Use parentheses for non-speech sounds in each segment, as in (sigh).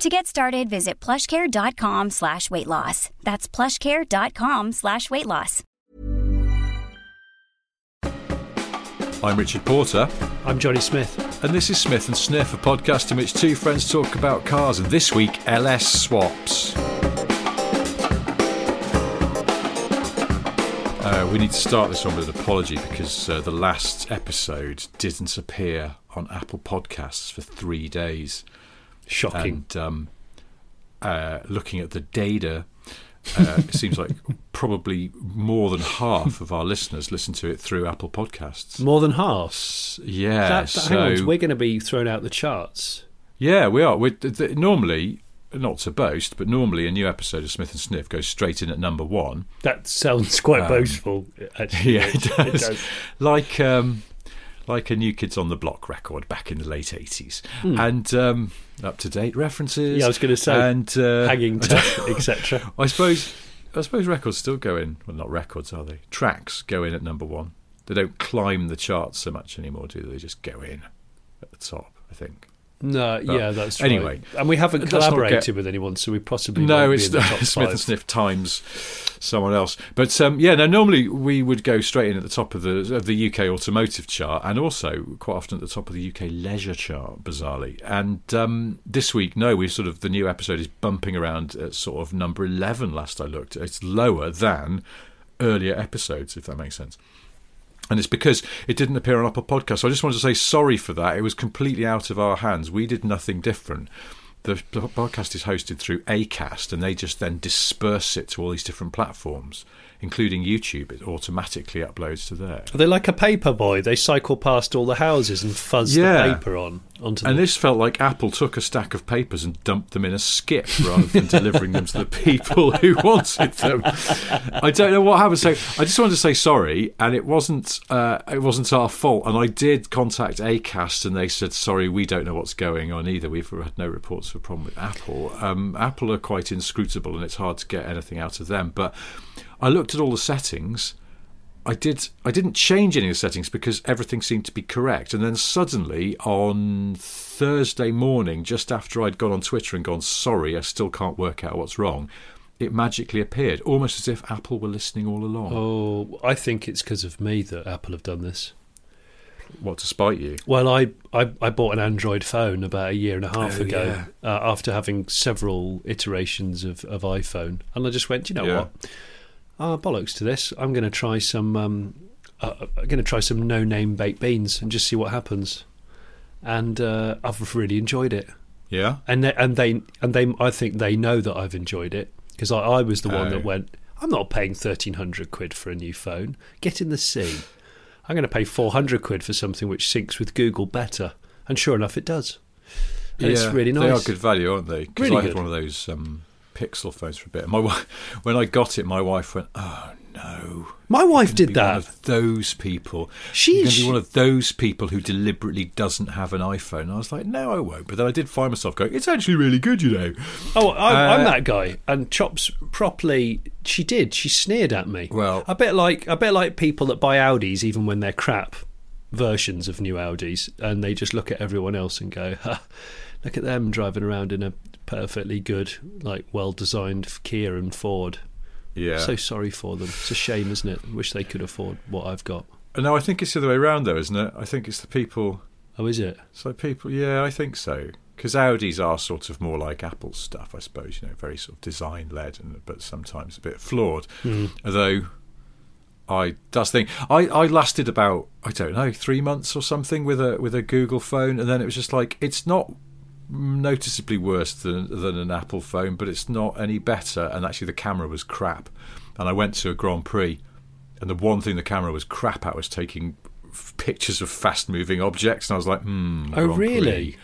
To get started, visit plushcare.com slash weight loss. That's plushcare.com slash weight loss. I'm Richard Porter, I'm Johnny Smith. and this is Smith and Sniff, a podcast in which two friends talk about cars, and this week, LS swaps. Uh, we need to start this one with an apology because uh, the last episode didn't appear on Apple Podcasts for three days. Shocking. And um, uh, looking at the data, uh, it seems like (laughs) probably more than half of our listeners listen to it through Apple Podcasts. More than half. Yeah, That, that, so hang on, we're going to be thrown out the charts. yeah, we are. We're, th- th- normally, not to boast, but normally a new episode of Smith and Sniff goes straight in at number one. That sounds quite boastful. (laughs) Actually, Um, Yeah, it does. Like um, like a New Kids on the Block record back in the late eighties, and um, up to date references. Yeah, I was going to say and uh, hanging (laughs) etc. I suppose I suppose records still go in. Well, not records, are they? Tracks go in at number one. They don't climb the charts so much anymore, do they? They just go in at the top. I think. No, But yeah, that's anyway, right. And we haven't collaborated get- with anyone, so we possibly No, won't it's the (laughs) top Smith and Sniff times someone else. But um, yeah, no. Normally we would go straight in at the top of the of the UK automotive chart, and also quite often at the top of the UK leisure chart, bizarrely. And um, this week, no, we sort of the new episode is bumping around at sort of number eleven. Last I looked, it's lower than earlier episodes, if that makes sense. And it's because it didn't appear on Apple Podcast. So I just wanted to say sorry for that. It was completely out of our hands. We did nothing different. The podcast is hosted through Acast, and they just then disperse it to all these different platforms, including YouTube. It automatically uploads to there. They're like a paper boy. They cycle past all the houses and fuzz Yeah. the paper on onto And this felt like Apple took a stack of papers and dumped them in a skip rather than delivering them to the people who (laughs) wanted them. I don't know what happened. So I just wanted to say sorry, and it wasn't uh, it wasn't our fault. And I did contact Acast, and they said sorry, we don't know what's going on either. We've had no reports of a problem with Apple. Um, Apple are quite inscrutable, and it's hard to get anything out of them. But I looked at all the settings. I did. I didn't change any of the settings because everything seemed to be correct. And then suddenly on Thursday morning, just after I'd gone on Twitter and gone, "Sorry, I still can't work out what's wrong," it magically appeared, almost as if Apple were listening all along. Oh, I think it's because of me that Apple have done this. What to spite you? Well, I, I, I bought an Android phone about a year and a half Oh, ago yeah. uh, after having several iterations of, of iPhone. And I just went, you know Yeah. what? Ah, bollocks to this. I'm going to try some. Um, uh, I'm going to try some no-name baked beans and just see what happens. And uh, I've really enjoyed it. Yeah. And they, and they and they I think they know that I've enjoyed it because I, I was the one Oh. that went. I'm not paying thirteen hundred quid for a new phone. Get in the sea. I'm going to pay four hundred quid for something which syncs with Google better. And sure enough, it does. And it's really nice. They are good value, aren't they? Because Really I had good. one of those um, Pixel phones for a bit. My wi- (laughs) when I got it, my wife went, "Oh no." My wife did gonna One that. of those people. She's going to be one of those people who deliberately doesn't have an iPhone. And I was like, no, I won't. But then I did find myself going, it's actually really good, you know. Oh, I'm, Uh, I'm that guy. And Chops properly. She did. She sneered at me. Well- a bit like a bit like people that buy Audis even when they're crap versions of new Audis, and they just look at everyone else and go, "Look at them driving around in a perfectly good, like well designed Kia and Ford." Yeah. So sorry for them. It's a shame, isn't it? Wish they could afford what I've got. Uh, no, I think it's the other way around, though, isn't it? I think it's the people. Oh, is it? So like people. Yeah, I think so. Because Audis are sort of more like Apple stuff, I suppose. You know, very sort of design led, and but sometimes a bit flawed. Hmm. Although, I that's the thing. I, I lasted about I don't know three months or something with a with a Google phone, and then it was just like it's not noticeably worse than than an Apple phone, but it's not any better. And actually, the camera was crap. And I went to a Grand Prix, and the one thing the camera was crap at was taking f- pictures of fast moving objects, and I was like, hmm. Oh, Grand really?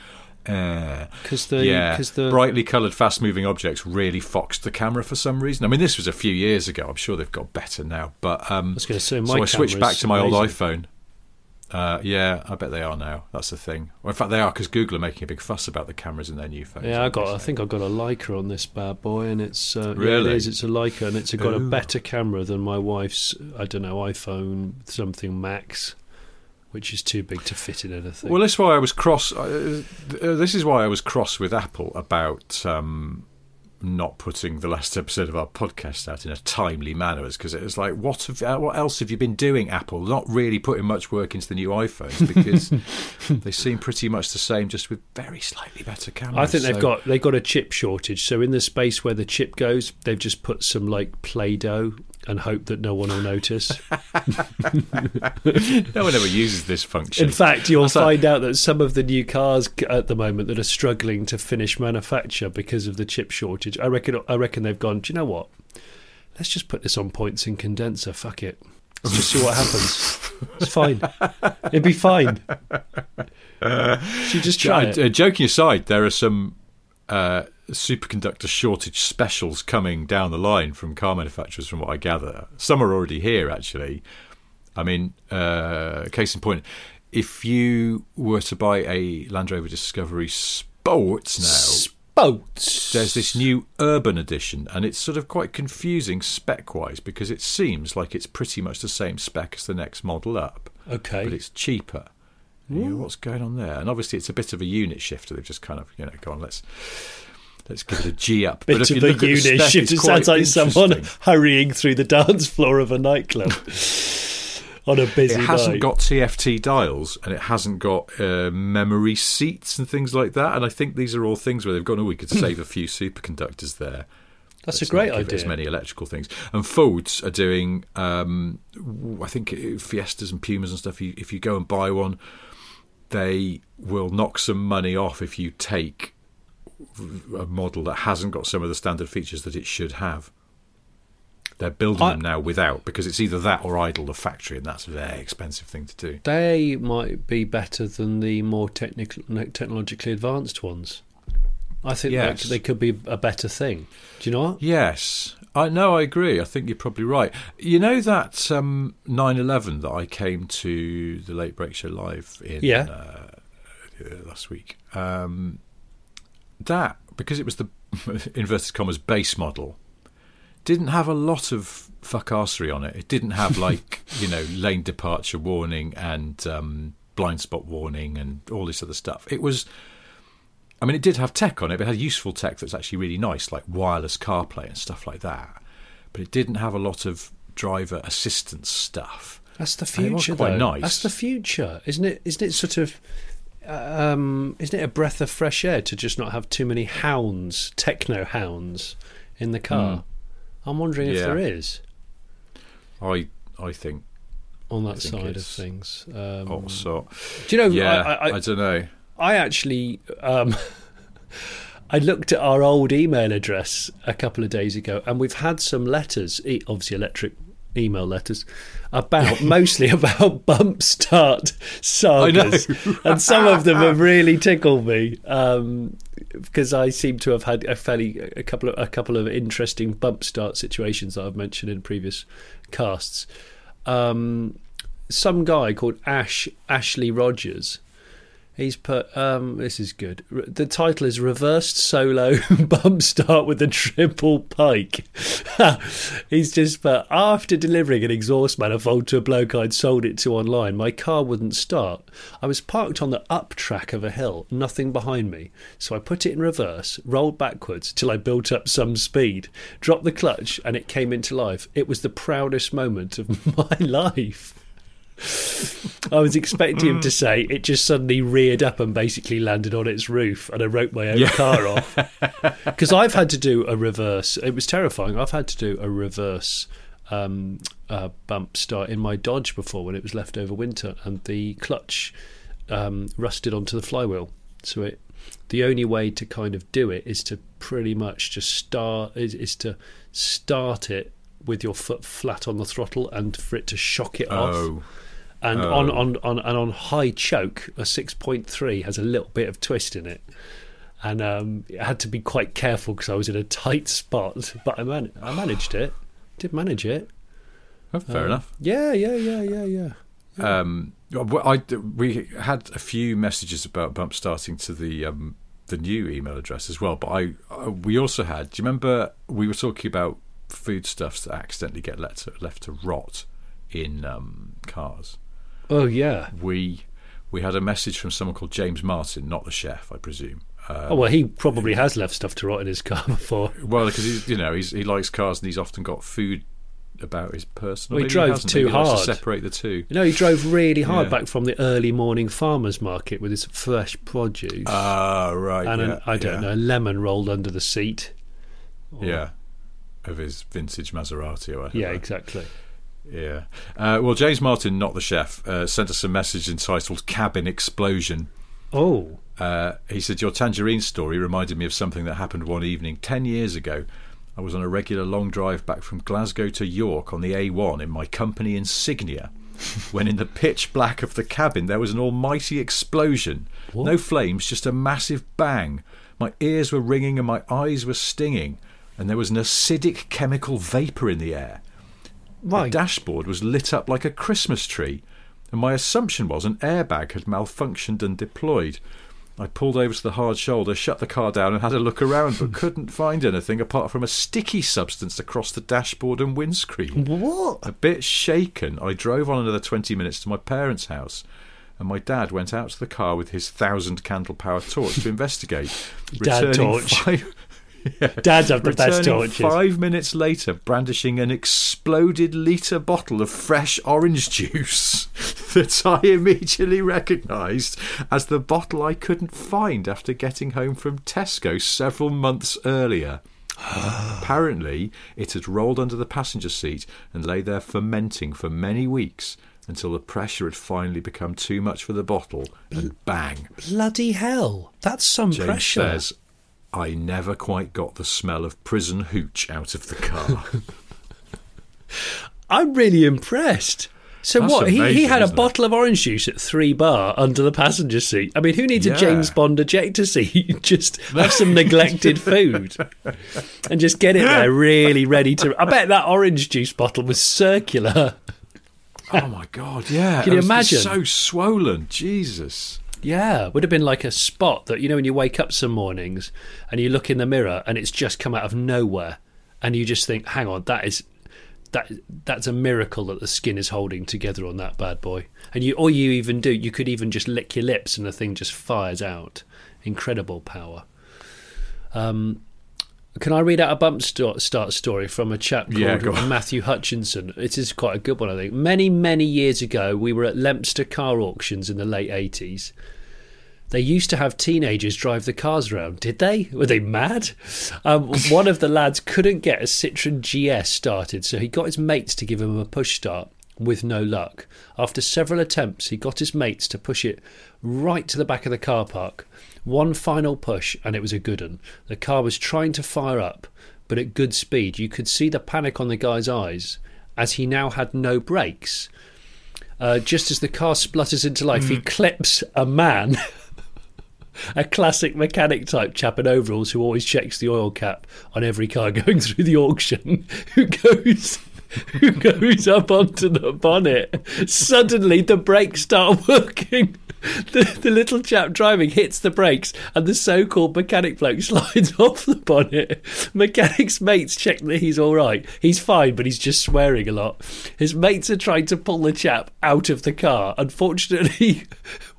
Because the yeah, the brightly coloured, fast-moving objects really foxed the camera for some reason. I mean, this was a few years ago. I'm sure they've got better now. But um, I was going to say so I switched back to my old iPhone. Uh, yeah, I bet they are now. That's the thing. Well, in fact, they are because Google are making a big fuss about the cameras in their new phones. Yeah, I got. I think I got a Leica on this bad boy, and it's uh, yeah, Really? it is. It's a Leica, and it's got a better camera than my wife's. I don't know iPhone something Max, which is too big to fit in anything. Well, this is why I was cross. Uh, uh, this is why I was cross with Apple about um, not putting the last episode of our podcast out in a timely manner, is because it was like, what have, uh, what else have you been doing, Apple? Not really putting much work into the new iPhones because (laughs) they seem pretty much the same, just with very slightly better cameras. I think they've got they've got a chip shortage. So in the space where the chip goes, they've just put some like Play-Doh and hope that no one will notice. (laughs) no one ever uses this function. In fact, you'll find out that some of the new cars at the moment that are struggling to finish manufacture because of the chip shortage. I reckon. I reckon they've gone. Do you know what? Let's just put this on points and condenser. Fuck it. Let's just see what happens. It's fine. It'd be fine. (laughs) You just try Uh, uh, joking aside, there are some uh, superconductor shortage specials coming down the line from car manufacturers, from what I gather. Some are already here, actually. I mean, uh, case in point, if you were to buy a Land Rover Discovery Sports now, Boats. there's this new urban edition, and it's sort of quite confusing spec wise because it seems like it's pretty much the same spec as the next model up Okay. but it's cheaper. You know, what's going on there? And obviously, it's a bit of a unit shifter. They've just kind of, you know, gone. Let's let's give it a G up. Bit but if of you a look at the unit spec. It sounds like someone (laughs) hurrying through the dance floor of a nightclub (laughs) on a busy It hasn't night. got TFT dials and it hasn't got uh, memory seats and things like that. And I think these are all things where they've gone, oh, we could (laughs) save a few superconductors there. That's a Let's great give it idea. As many electrical things, and Fords are doing. Um, I think uh, Fiestas and Pumas and stuff. You, if you go and buy one, they will knock some money off if you take a model that hasn't got some of the standard features that it should have. They're building I- them now without because it's either that or idle the factory, and that's a very expensive thing to do. They might be better than the more technical, technologically advanced ones. I think Yes. that they could be a better thing. Do you know what? Yes, I know. I agree. I think you're probably right. You know that um, 911 that I came to the Late Brake Show live in Yeah. uh, uh, last week. Um, that because it was the (laughs) inverted commas base model didn't have a lot of fuckassery on it. It didn't have (laughs) like you know lane departure warning and um, blind spot warning and all this other stuff. It was. I mean, it did have tech on it, but it had useful tech that's actually really nice, like wireless CarPlay and stuff like that. But it didn't have a lot of driver assistance stuff. That's the And it was future, though. nice. That's the future, isn't it? Isn't it sort of? Um, isn't it a breath of fresh air to just not have too many hounds, techno hounds, in the car? I'm wondering if Hmm. There is I I think. on that think side of things. Um, Oh, so do you know? yeah, I, I, I, don't know. I actually um, (laughs) I looked at our old email address a couple of days ago, and we've had some letters, e- obviously electric email letters, about mostly about (laughs) bump start sagas, and some of them have (laughs) really tickled me. Um, because I seem to have had a fairly a couple of a couple of interesting bump start situations that I've mentioned in previous casts. Um, some guy called Ash Ashley Rogers He's put um, this is good. The title is reversed solo (laughs) bump start with a triple pike. (laughs) He's just put after delivering an exhaust manifold to a bloke I'd sold it to online, my car wouldn't start. I was parked on the up track of a hill, nothing behind me, so I put it in reverse, rolled backwards till I built up some speed, dropped the clutch, and it came into life. It was the proudest moment of (laughs) my life. I was expecting him to say it just suddenly reared up and basically landed on its roof, and I wrote my own car off. (laughs) Because I've had to do a reverse. It was terrifying. I've had to do a reverse um, uh, bump start in my Dodge before when it was left over winter, and the clutch um, rusted onto the flywheel. So it, the only way to kind of do it is to pretty much just start is, is to start it with your foot flat on the throttle and for it to shock it off Oh, And on, on, on and on high choke, a six point three has a little bit of twist in it, and um, I had to be quite careful because I was in a tight spot. (laughs) But I man- I managed it. Did manage it. Oh, fair Um, enough. Yeah, yeah, yeah, yeah, yeah. Um, well, I, we had a few messages about bump starting to the um, the new email address as well. But I, uh, we also had. Do you remember we were talking about foodstuffs that accidentally get left to, left to rot in um, cars? Oh yeah. We we had a message from someone called James Martin, not the chef, I presume. Uh, Oh well, he probably has left stuff to rot in his car (laughs) before. well, because he's you know he's, he likes cars and he's often got food about his personal. Well, he drove hasn't. too he likes to hard. separate the two. You know, he drove really hard Yeah. back from the early morning farmers market with his fresh produce, Ah, right. and yeah, an, I don't yeah. know, a lemon rolled under the seat. Yeah, of his vintage Maserati or whatever. Yeah, exactly. Yeah. Uh, well, James Martin, not the chef, uh, sent us a message entitled "Cabin Explosion." Oh, Uh, he said, Your tangerine story reminded me of something that happened one evening 10 years ago. I was on a regular long drive back from Glasgow to York on the A1 in my company insignia (laughs) when, in the pitch black of the cabin, there was an almighty explosion. No flames, just a massive bang. My ears were ringing and my eyes were stinging, and there was an acidic chemical vapour in the air. The dashboard was lit up like a Christmas tree, and my assumption was an airbag had malfunctioned and deployed. I pulled over to the hard shoulder, shut the car down, and had a look around, but (laughs) couldn't find anything apart from a sticky substance across the dashboard and windscreen. What? A bit shaken, I drove on another 20 minutes to my parents' house, and my dad went out to the car with his thousand candle power torch to investigate. (laughs) Dad returning torch. Five. Dads have the best torches. Five minutes later, brandishing an exploded litre bottle of fresh orange juice (laughs) that I immediately recognised as the bottle I couldn't find after getting home from Tesco several months earlier. (gasps) Apparently, it had rolled under the passenger seat and lay there fermenting for many weeks until the pressure had finally become too much for the bottle, and bang, Bloody hell! That's some James pressure. says, I never quite got the smell of prison hooch out of the car. (laughs) I'm really impressed. So That's what? He, he had a isn't it? bottle of orange juice at three bar under the passenger seat. I mean, who needs a James Bond ejector seat? (laughs) just have some (laughs) neglected food and just get it there, really ready to. I bet that orange juice bottle was circular. oh my god, yeah. Can it you was imagine? So swollen, Jesus. Yeah, would have been like a spot that you know when you wake up some mornings and you look in the mirror and it's just come out of nowhere, and you just think, "Hang on, that is that that's a miracle that the skin is holding together on that bad boy." And you, all you even do, you could even just lick your lips and the thing just fires out. Incredible power. Um, can I read out a bump start story from a chap called Yeah. Matthew Hutchinson? It is quite a good one, I think. Many, many years ago, we were at Leominster car auctions in the late 80s. They used to have teenagers drive the cars around, did they? Were they mad? Um, one of the lads couldn't get a Citroen GS started, so he got his mates to give him a push start with no luck. After several attempts, he got his mates to push it right to the back of the car park. One final push, and it was a good one. The car was trying to fire up, but at good speed. You could see the panic on the guy's eyes as he now had no brakes. Uh, just as the car splutters into life, he clips a man, (laughs) a classic mechanic type chap in overalls who always checks the oil cap on every car (laughs) going through the auction, who goes. Who goes up onto the bonnet? Suddenly, the brakes start (laughs) working. The, the little chap driving hits the brakes, and the so-called mechanic bloke (laughs) slides off the bonnet. Mechanic's mates check that he's all right. He's fine, but he's just swearing a lot. His mates are trying to pull the chap out of the car. Unfortunately,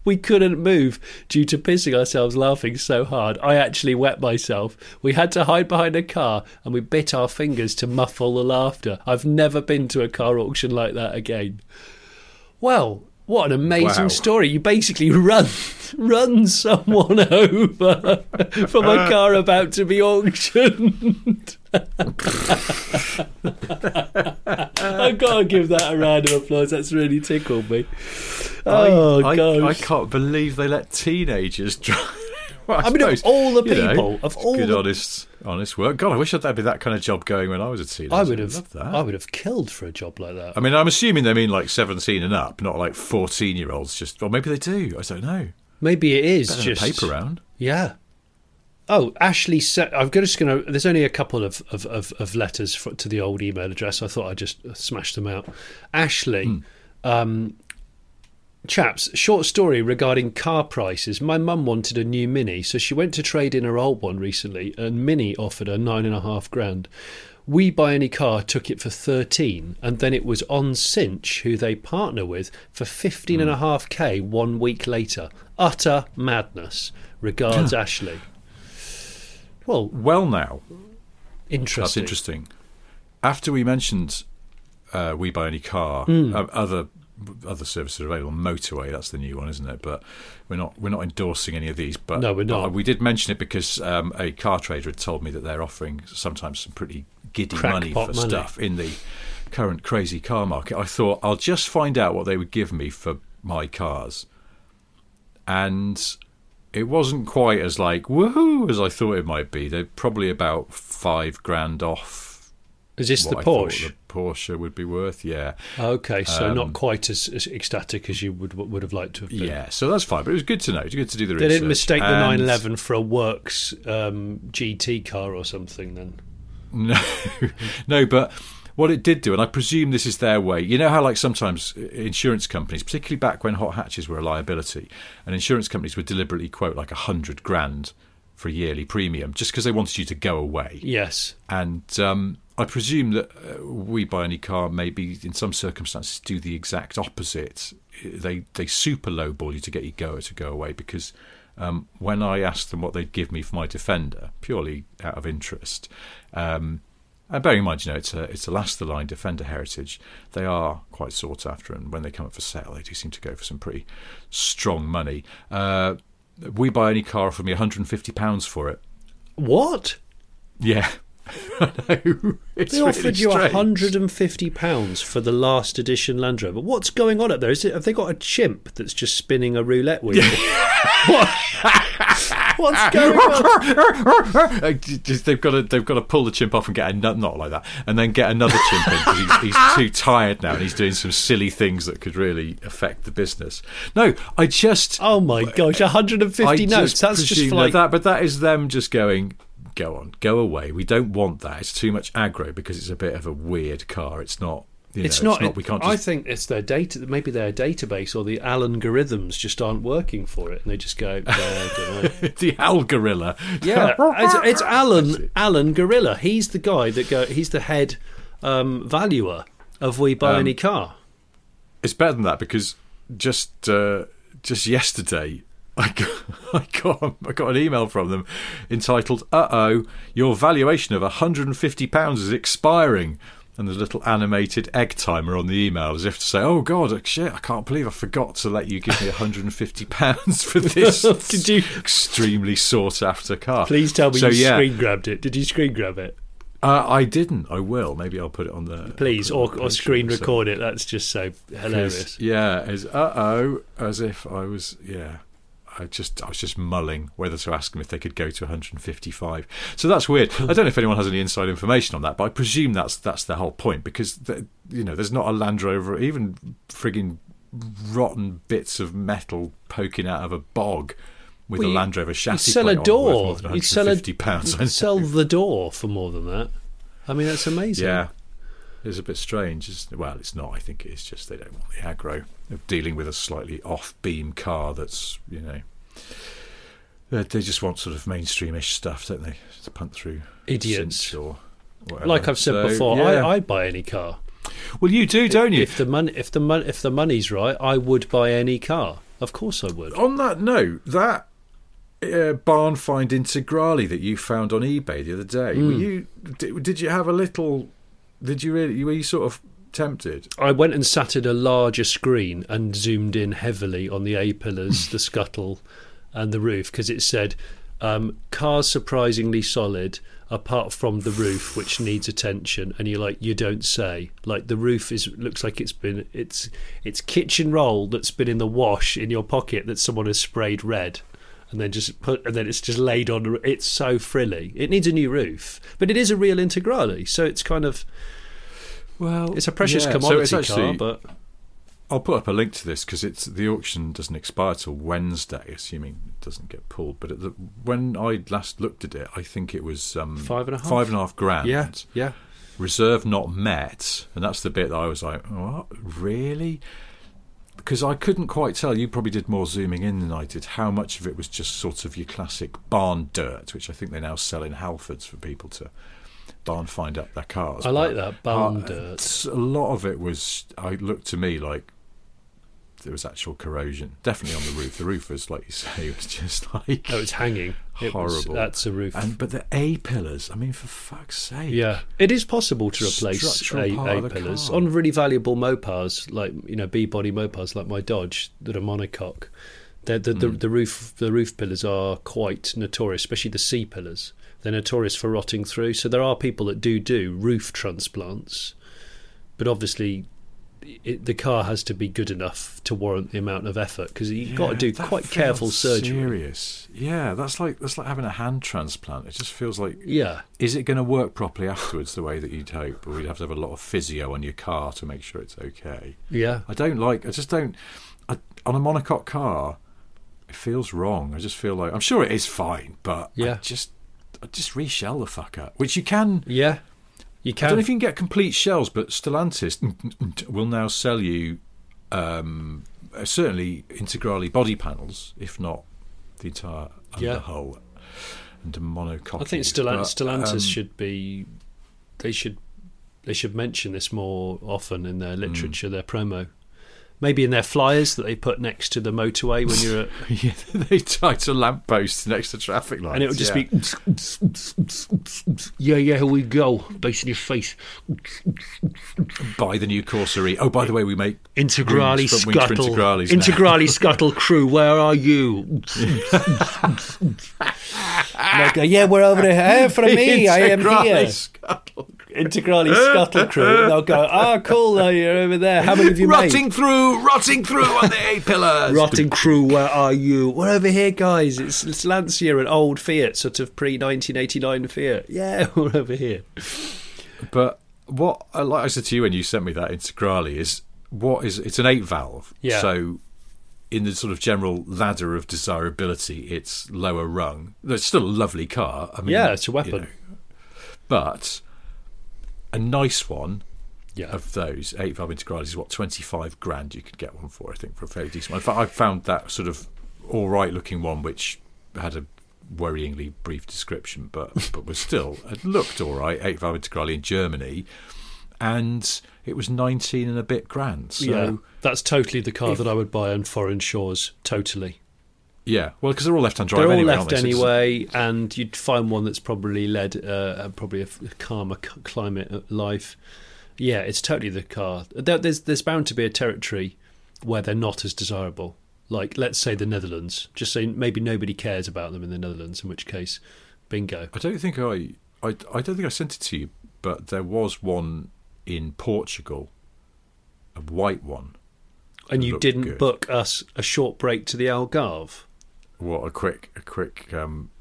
we couldn't move due to pissing ourselves laughing so hard. I actually wet myself. We had to hide behind a car and we bit our fingers to muffle the laughter. I've never been to a car auction like that again. Well, what an amazing Wow. story. You basically (laughs) run run someone (laughs) over from a uh. car about to be auctioned. I've got to give that a round of applause. That's really tickled me. Oh, I, gosh. I, I can't believe they let teenagers (laughs) drive. (laughs) Well, I mean, of suppose, all the you know, people, of all good, the- honest, honest work. God, I wish that'd be that kind of job going when I was at Sea. I would have, that. I would have killed for a job like that. I mean, I'm assuming they mean like 17 and up, not like 14 year olds. Just, or maybe they do. I don't know. Maybe it is Better just paper round. Yeah. Oh, Ashley I'm just going to. There's only a couple of, of, of, of letters for, to the old email address. I thought I'd just smash them out. Ashley, um, chaps, short story regarding car prices. My mum wanted a new Mini, so she went to trade in her old one recently, and Mini offered her nine and a half grand. We Buy Any Car took it for 13, and then it was on Cinch, who they partner with, for 15 and a half K one week later. Utter madness. Regards, Ashley. Well, Well, now, interesting. that's interesting. After we mentioned uh, We Buy Any Car, Hmm. uh, other other services are available. Motorway, that's the new one, isn't it? But we're not we're not endorsing any of these. But No, we're not. we did mention it because um, a car trader had told me that they're offering sometimes some pretty giddy money for money. stuff in the current crazy car market. I thought I'll just find out what they would give me for my cars, and it wasn't quite as like woohoo as I thought it might be. They're probably about five grand off. Is this the Porsche? the Porsche would be worth, yeah. Okay, so not Um, quite as, as ecstatic as you would would have liked to have been. Yeah, so that's fine. But it was good to know. It was good to do the They research. They didn't mistake the 911 for a Works um, GT car or something. Then No, (laughs) no, but what it did do, and I presume this is their way. You know how, like, sometimes insurance companies, particularly back when hot hatches were a liability, and insurance companies would deliberately quote like a hundred grand for a yearly premium just because they wanted you to go away. yes, And um, I presume that uh, we buy any car maybe in some circumstances do the exact opposite. They they super lowball you to get your goer to go away because um, when I asked them what they'd give me for my Defender, purely out of interest, um, and bearing in mind, you know, it's a it's a last the line Defender heritage. They are quite sought after, and when they come up for sale, they do seem to go for some pretty strong money. Uh, we buy any car offered me 150 pounds for it. what Yeah. (laughs) I know. It's they offered really you strange. 150 pounds for the last edition Land Rover. What's going on up there? Is it have they got a chimp that's just spinning a roulette wheel? (laughs) what? What's going on? (laughs) Just- they've got to they've got to pull the chimp off and get another not like that, and then get another chimp in because he's, he's too tired now and he's doing some silly things that could really affect the business. No, I just Oh my gosh, 150 I notes. That's just presume for that like that, but that is them just going. Go on, go away. We don't want that. It's too much aggro because it's a bit of a weird car. It's not. You It's know, not. We can't. I think it's their data. Maybe their database or the algorithms just aren't working for it, and they just go. "Uh, I don't know." (laughs) the Al Gorilla. Yeah, (laughs) it's, it's Alan. Alan Gorilla. He's the guy that go. He's the head um, valuer of We Buy Um, Any Car. It's better than that because just uh, just yesterday (laughs) I got, I got I got an email from them entitled "Uh oh, your valuation of 150 pounds is expiring." And there's a little animated egg timer on the email, as if to say, "Oh God, shit! I can't believe I forgot to let you give me 150 pounds for (laughs) this Did you- extremely sought after car." Please tell me so, you yeah, screen grabbed it. Did you screen grab it? Uh, I didn't. I will. Maybe I'll put it on the. Please, or, on or screen so- record it. That's just so hilarious. Yeah, as uh oh, as if I was yeah. I just I was just mulling whether to ask them if they could go to 155. So that's weird. I don't know if anyone has any inside information on that, but I presume that's that's the whole point because the, you know there's not a Land Rover even frigging rotten bits of metal poking out of a bog with Well, a you- Land Rover chassis You'd sell a on door. You'd sell a pounds. You'd sell the door for more than that. I mean, that's amazing. Yeah, it's a bit strange. It's, well, it's not. I think it's just they don't want the aggro of dealing with a slightly off-beam car that's you know. They, just want sort of mainstreamish stuff, don't they? To punt through Idiots. Or whatever. Like I've said So, before, yeah. I, I'd buy any car. well, you do, don't you? If the money, if the mon- if the money's right, I would buy any car. Of course, I would. On that note, that uh, barn find integrale that you found on eBay the other day, Hmm. were you? Did, did you have a little? Did you really? Were you sort of tempted? I went and sat at a larger screen and zoomed in heavily on the A pillars, the scuttle, and the roof because it said um, cars surprisingly solid apart from the roof which needs attention and you're like you don't say like the roof is looks like it's been it's it's kitchen roll that's been in the wash in your pocket that someone has sprayed red and then just put and then it's just laid on. It's so frilly. It needs a new roof, but it is a real Integrale, so it's kind of Well, it's a precious yeah, commodity it's actually- car. But I'll put up a link to this because it's the auction doesn't expire till Wednesday, assuming it doesn't get pulled. But at the, when I last looked at it, I think it was um, Five and a half? five and a half grand. yeah, yeah, reserve not met, and that's the bit that I was like, "What really?" Because I couldn't quite tell. You probably did more zooming in than I did. How much of it was just sort of your classic barn dirt, which I think they now sell in Halfords for people to barn find up their cars. I like But, that barn uh, dirt. A lot of it was. I looked to me like there was actual corrosion, definitely on the roof. The roof was, like you say, (laughs) it was just like Oh, it's hanging. It was- horrible. that's a roof. And but the A pillars. I mean, for fuck's sake. Yeah, it is possible to replace A, A pillars on really valuable Mopars, like you know B body Mopars, like my Dodge that are monocoque. They're, the, Hmm. the the roof the roof pillars are quite notorious, especially the C pillars. They're notorious for rotting through. So there are people that do do roof transplants, but obviously. It, the car has to be good enough to warrant the amount of effort because you've got to do quite careful surgery. Serious, yeah. That's like that's like having a hand transplant. It just feels like Yeah, is it going to work properly afterwards the way that you'd hope, or you'd have to have a lot of physio on your car to make sure it's okay. yeah. I don't like. I just don't. I, on a monocoque car, it feels wrong. I just feel like I'm sure it is fine, but Yeah. I just I just reshell the fucker, which you can. Yeah, you I don't know if you can get complete shells, but Stellantis will now sell you um, uh, certainly Integrale body panels, if not the entire Yeah. underhull and a monocoque. I think Stellant- But, Stellantis um, should be. They should. They should mention this more often in their literature, their promo. Maybe in their flyers that they put next to the motorway when you're at, (laughs) yeah, they tied to lampposts next to traffic lights, and it would just yeah. be. Yeah, yeah, here we go. Based in your face. buy the new Corsa E. Oh, by the way, we make front Scuttle. Integrales now. Integrale (laughs) Scuttle crew, where are you? (laughs) go, yeah, we're over here. From me, I am here. Scuttle. Integrale Scuttle crew. And they'll go, oh, cool, though, you're over there. How many have you made? Rotting through, rotting through on the A pillars. Rotting crew, where are you? We're over here, guys. It's, it's Lancia, an old Fiat, sort of pre 1989 Fiat. Yeah, (laughs) we're over here. But what, uh, like I said to you when you sent me that Integrale, is what is it's an eight valve. Yeah. So in the sort of general ladder of desirability, it's lower rung. It's still a lovely car. I mean, Yeah, it's a you weapon. know. But a nice one Yeah. of those eight valve integrales is what twenty five grand you could get one for. I think for a fairly decent one. In fact, I found that sort of all right looking one, which had a worryingly brief description, but (laughs) but was still it looked all right. Eight valve integrale in Germany, and it was nineteen and a bit grand. So yeah. yeah, That's totally the car if- that I would buy on foreign shores. Totally. Well, because they're all left hand drive They're all anyway. left they? So anyway, and you'd find one that's probably led uh, probably a f- calmer c- climate of life. Yeah, it's totally the car. There, there's there's bound to be a territory where they're not as desirable. Like let's say the Netherlands. Just say maybe nobody cares about them in the Netherlands. In which case, bingo. I don't think I, I, I don't think I sent it to you, but there was one in Portugal, a white one. And you didn't good. book us a short break to the Algarve. What a quick, a quick um,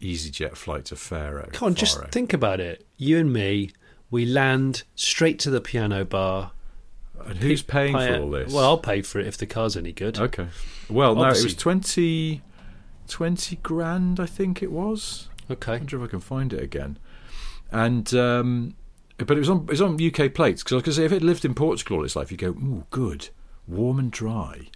EasyJet flight to Faro. Come on, just think about it. You and me, we land straight to the piano bar. And who's paying I- for all this? Well, I'll pay for it if the car's any good. okay. Well, no, it was 20, 20 grand, I think it was. Okay. I wonder if I can find it again. And um, but it was on it was on UK plates because I to say if it lived in Portugal all its life, you go, ooh, good, warm and dry.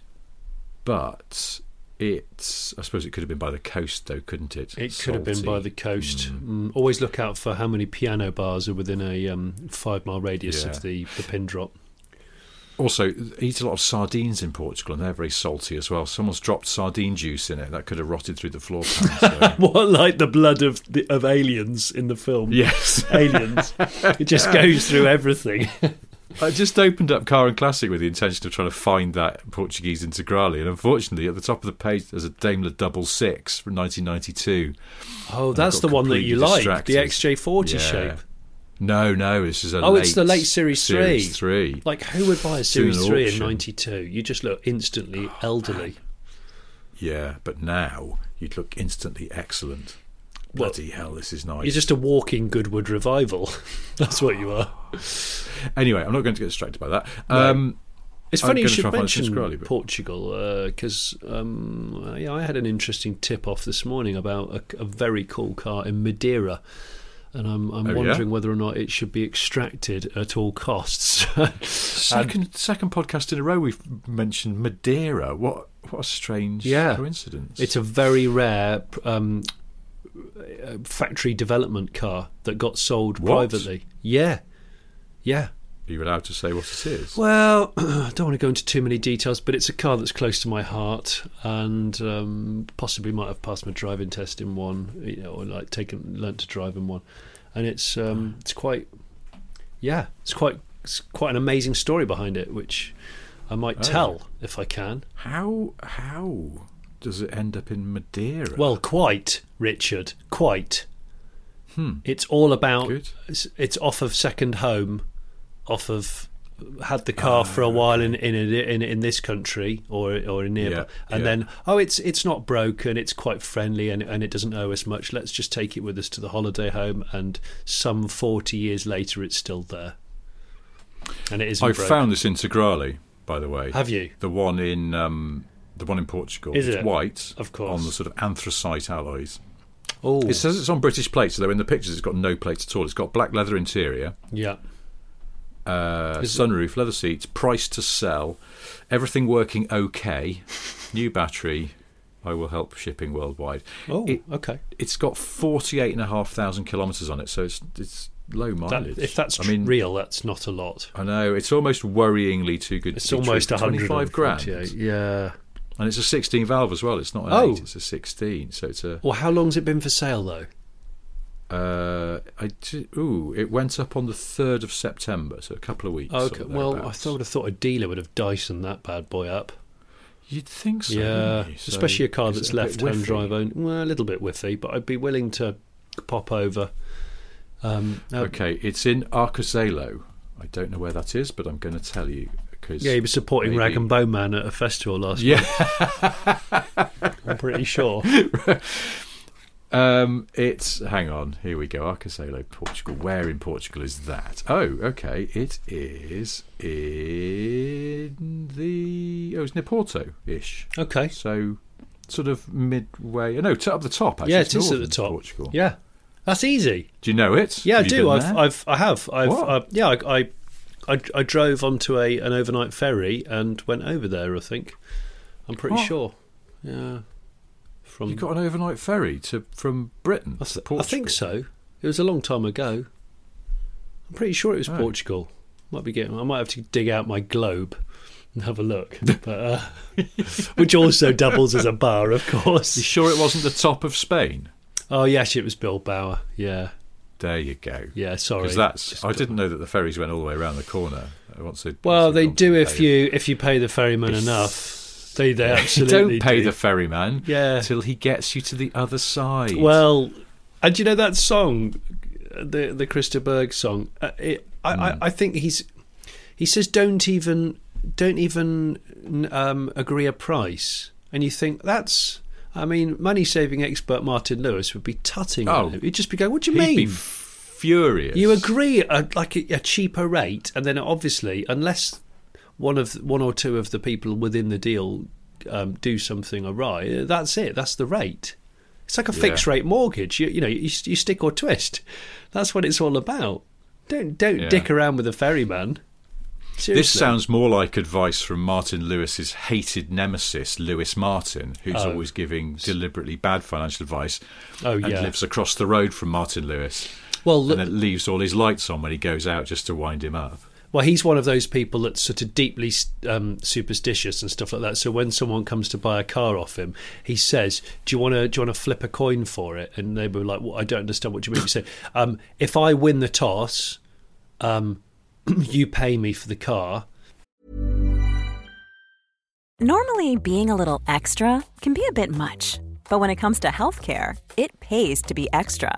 But it's I suppose it could have been by the coast though, couldn't it? It could have been by the coast. Mm, always look out for how many piano bars are within a um, five mile radius Yeah. of the, the pin drop. Also, eat a lot of sardines in Portugal, and they're very salty as well. Someone's dropped sardine juice in it that could have rotted through the floor (laughs) pan. So. (laughs) What like the blood of the, of aliens in the film? yes, Aliens. (laughs) it just goes through everything. I just opened up Car and Classic with the intention of trying to find that Portuguese Integrale, and unfortunately, at the top of the page, there's a Daimler Double Six from 1992. Oh, that's the one that you like, the XJ40 Yeah. shape. No, no, this is a. Oh, late it's the late Series Series 3. three. Like who would buy a Series Three in auction. '92? You just look instantly oh, elderly. Yeah, but now you'd look instantly excellent. Well, Bloody hell, this is nice. You're just a walking Goodwood revival. (laughs) That's what you are. Anyway, I'm not going to get distracted by that. No. Um, It's funny you should and mention but- Portugal because um, uh, yeah, I had an interesting tip off this morning about a, a very cool car in Madeira, and I'm, I'm Oh, yeah? wondering whether or not it should be extracted at all costs. (laughs) second second podcast in a row we've mentioned Madeira. What what a strange Yeah. coincidence. it's a very rare um, factory development car that got sold What? privately. Yeah, yeah. Are you allowed to say what it is? Well, (clears throat) I don't want to go into too many details, but it's a car that's close to my heart, and um, possibly might have passed my driving test in one, you know, or like taken learnt to drive in one, and it's um, it's quite, yeah, it's quite it's quite an amazing story behind it, which I might Oh. tell if I can. How how does it end up in Madeira? Well, quite, Richard, quite. Hmm. It's all about. Good. It's, it's off of second home, off of had the car for a while in in in in this country or or in nearby, Yeah, and yeah. then oh, it's it's not broken. It's quite friendly and and it doesn't owe us much. Let's just take it with us to the holiday home. And some forty years later, it's still there, and it isn't. I broken. found this Integrale, by the way. Have you? the one in um, the one in Portugal? Is it's it? white, Of course. on the sort of anthracite alloys. Oh, It says it's on British plates, although in the pictures it's got no plates at all. It's got black leather interior, yeah. uh, Is it- sunroof, leather seats, price to sell, everything working okay, new battery. I will help shipping worldwide. Oh, It- okay. It's got forty-eight and a half thousand kilometres on it, so it's it's low That, mileage. if that's I mean, real, that's not a lot. I know it's almost worryingly too good. It's to be almost true. a hundred twenty-five grand, Yeah. And it's a sixteen valve as well. It's not an Oh. eight; it's a sixteen. So it's a Well, how long's it been for sale though? Uh, I ooh, it went up on the third of September, so a couple of weeks. Okay. Well, I thereabouts. thought I thought a dealer would have Dyson that bad boy up. you'd think so. yeah? So especially a car that's a left home whiffy? drive owned. Well, a little bit whiffy, but I'd be willing to pop over. Um, uh, Okay, it's in Arcoselo. I don't know where that is, but I'm going to tell you because Yeah, he was supporting maybe- Rag and Bone Man at a festival last Yeah, month. (laughs) I'm pretty sure. (laughs) um, it's hang on. Here we go. Arcoselo, Portugal. Where in Portugal is that? Oh, okay. It is in the oh, it's near Porto ish. Okay. So sort of midway. No, t- up the top. Actually, Yeah, it is at the top. Portugal. Yeah, that's easy. Do you know it? Yeah, Have I do. I've. I've, I have. I've, uh, yeah, I, I, I, I drove onto a an overnight ferry and went over there. I think. I'm pretty What? sure. Yeah. From You got an overnight ferry to from Britain I, to th- I think so. It was a long time ago. I'm pretty sure it was Oh. Portugal. Might be getting. I might have to dig out my globe and have a look. (laughs) But uh, (laughs) which also doubles as a bar, of course. You sure it wasn't the top of Spain? Oh yes, it was Bill Bilbao. Yeah, There you go. yeah. Sorry. Because that's Just I didn't know that the ferries went all the way around the corner. Once they Well, once they do if you if you pay the ferryman enough. They they (laughs) absolutely don't pay do. the ferryman Yeah. till he gets you to the other side. Well, and you know that song, the the Chris de Burgh song. Uh, it, I, Hmm. I I think he's he says don't even don't even um, agree a price, and you think that's. I mean, money saving expert Martin Lewis would be tutting Oh, he'd just be going, "What do you he'd mean?" be furious. You agree a, like a, a cheaper rate, and then obviously, unless one of one or two of the people within the deal um, do something awry, that's it. That's the rate. It's like a Yeah. fixed rate mortgage. You, you know, you, you stick or twist. That's what it's all about. Don't don't Yeah. dick around with a ferryman. Seriously. This sounds more like advice from Martin Lewis's hated nemesis, Lewis Martin, who's Oh. always giving deliberately bad financial advice Oh and yeah. lives across the road from Martin Lewis. well, and look, then leaves all his lights on when he goes out just to wind him up. Well, he's one of those people that's sort of deeply um, superstitious and stuff like that. So when someone comes to buy a car off him, he says, "Do you want to do you want to flip a coin for it?" And they were like, "Well, I don't understand what you mean." You say, (laughs) um, "If I win the toss, um, (clears throat) you pay me for the car." Normally, being a little extra can be a bit much, but when it comes to healthcare, it pays to be extra.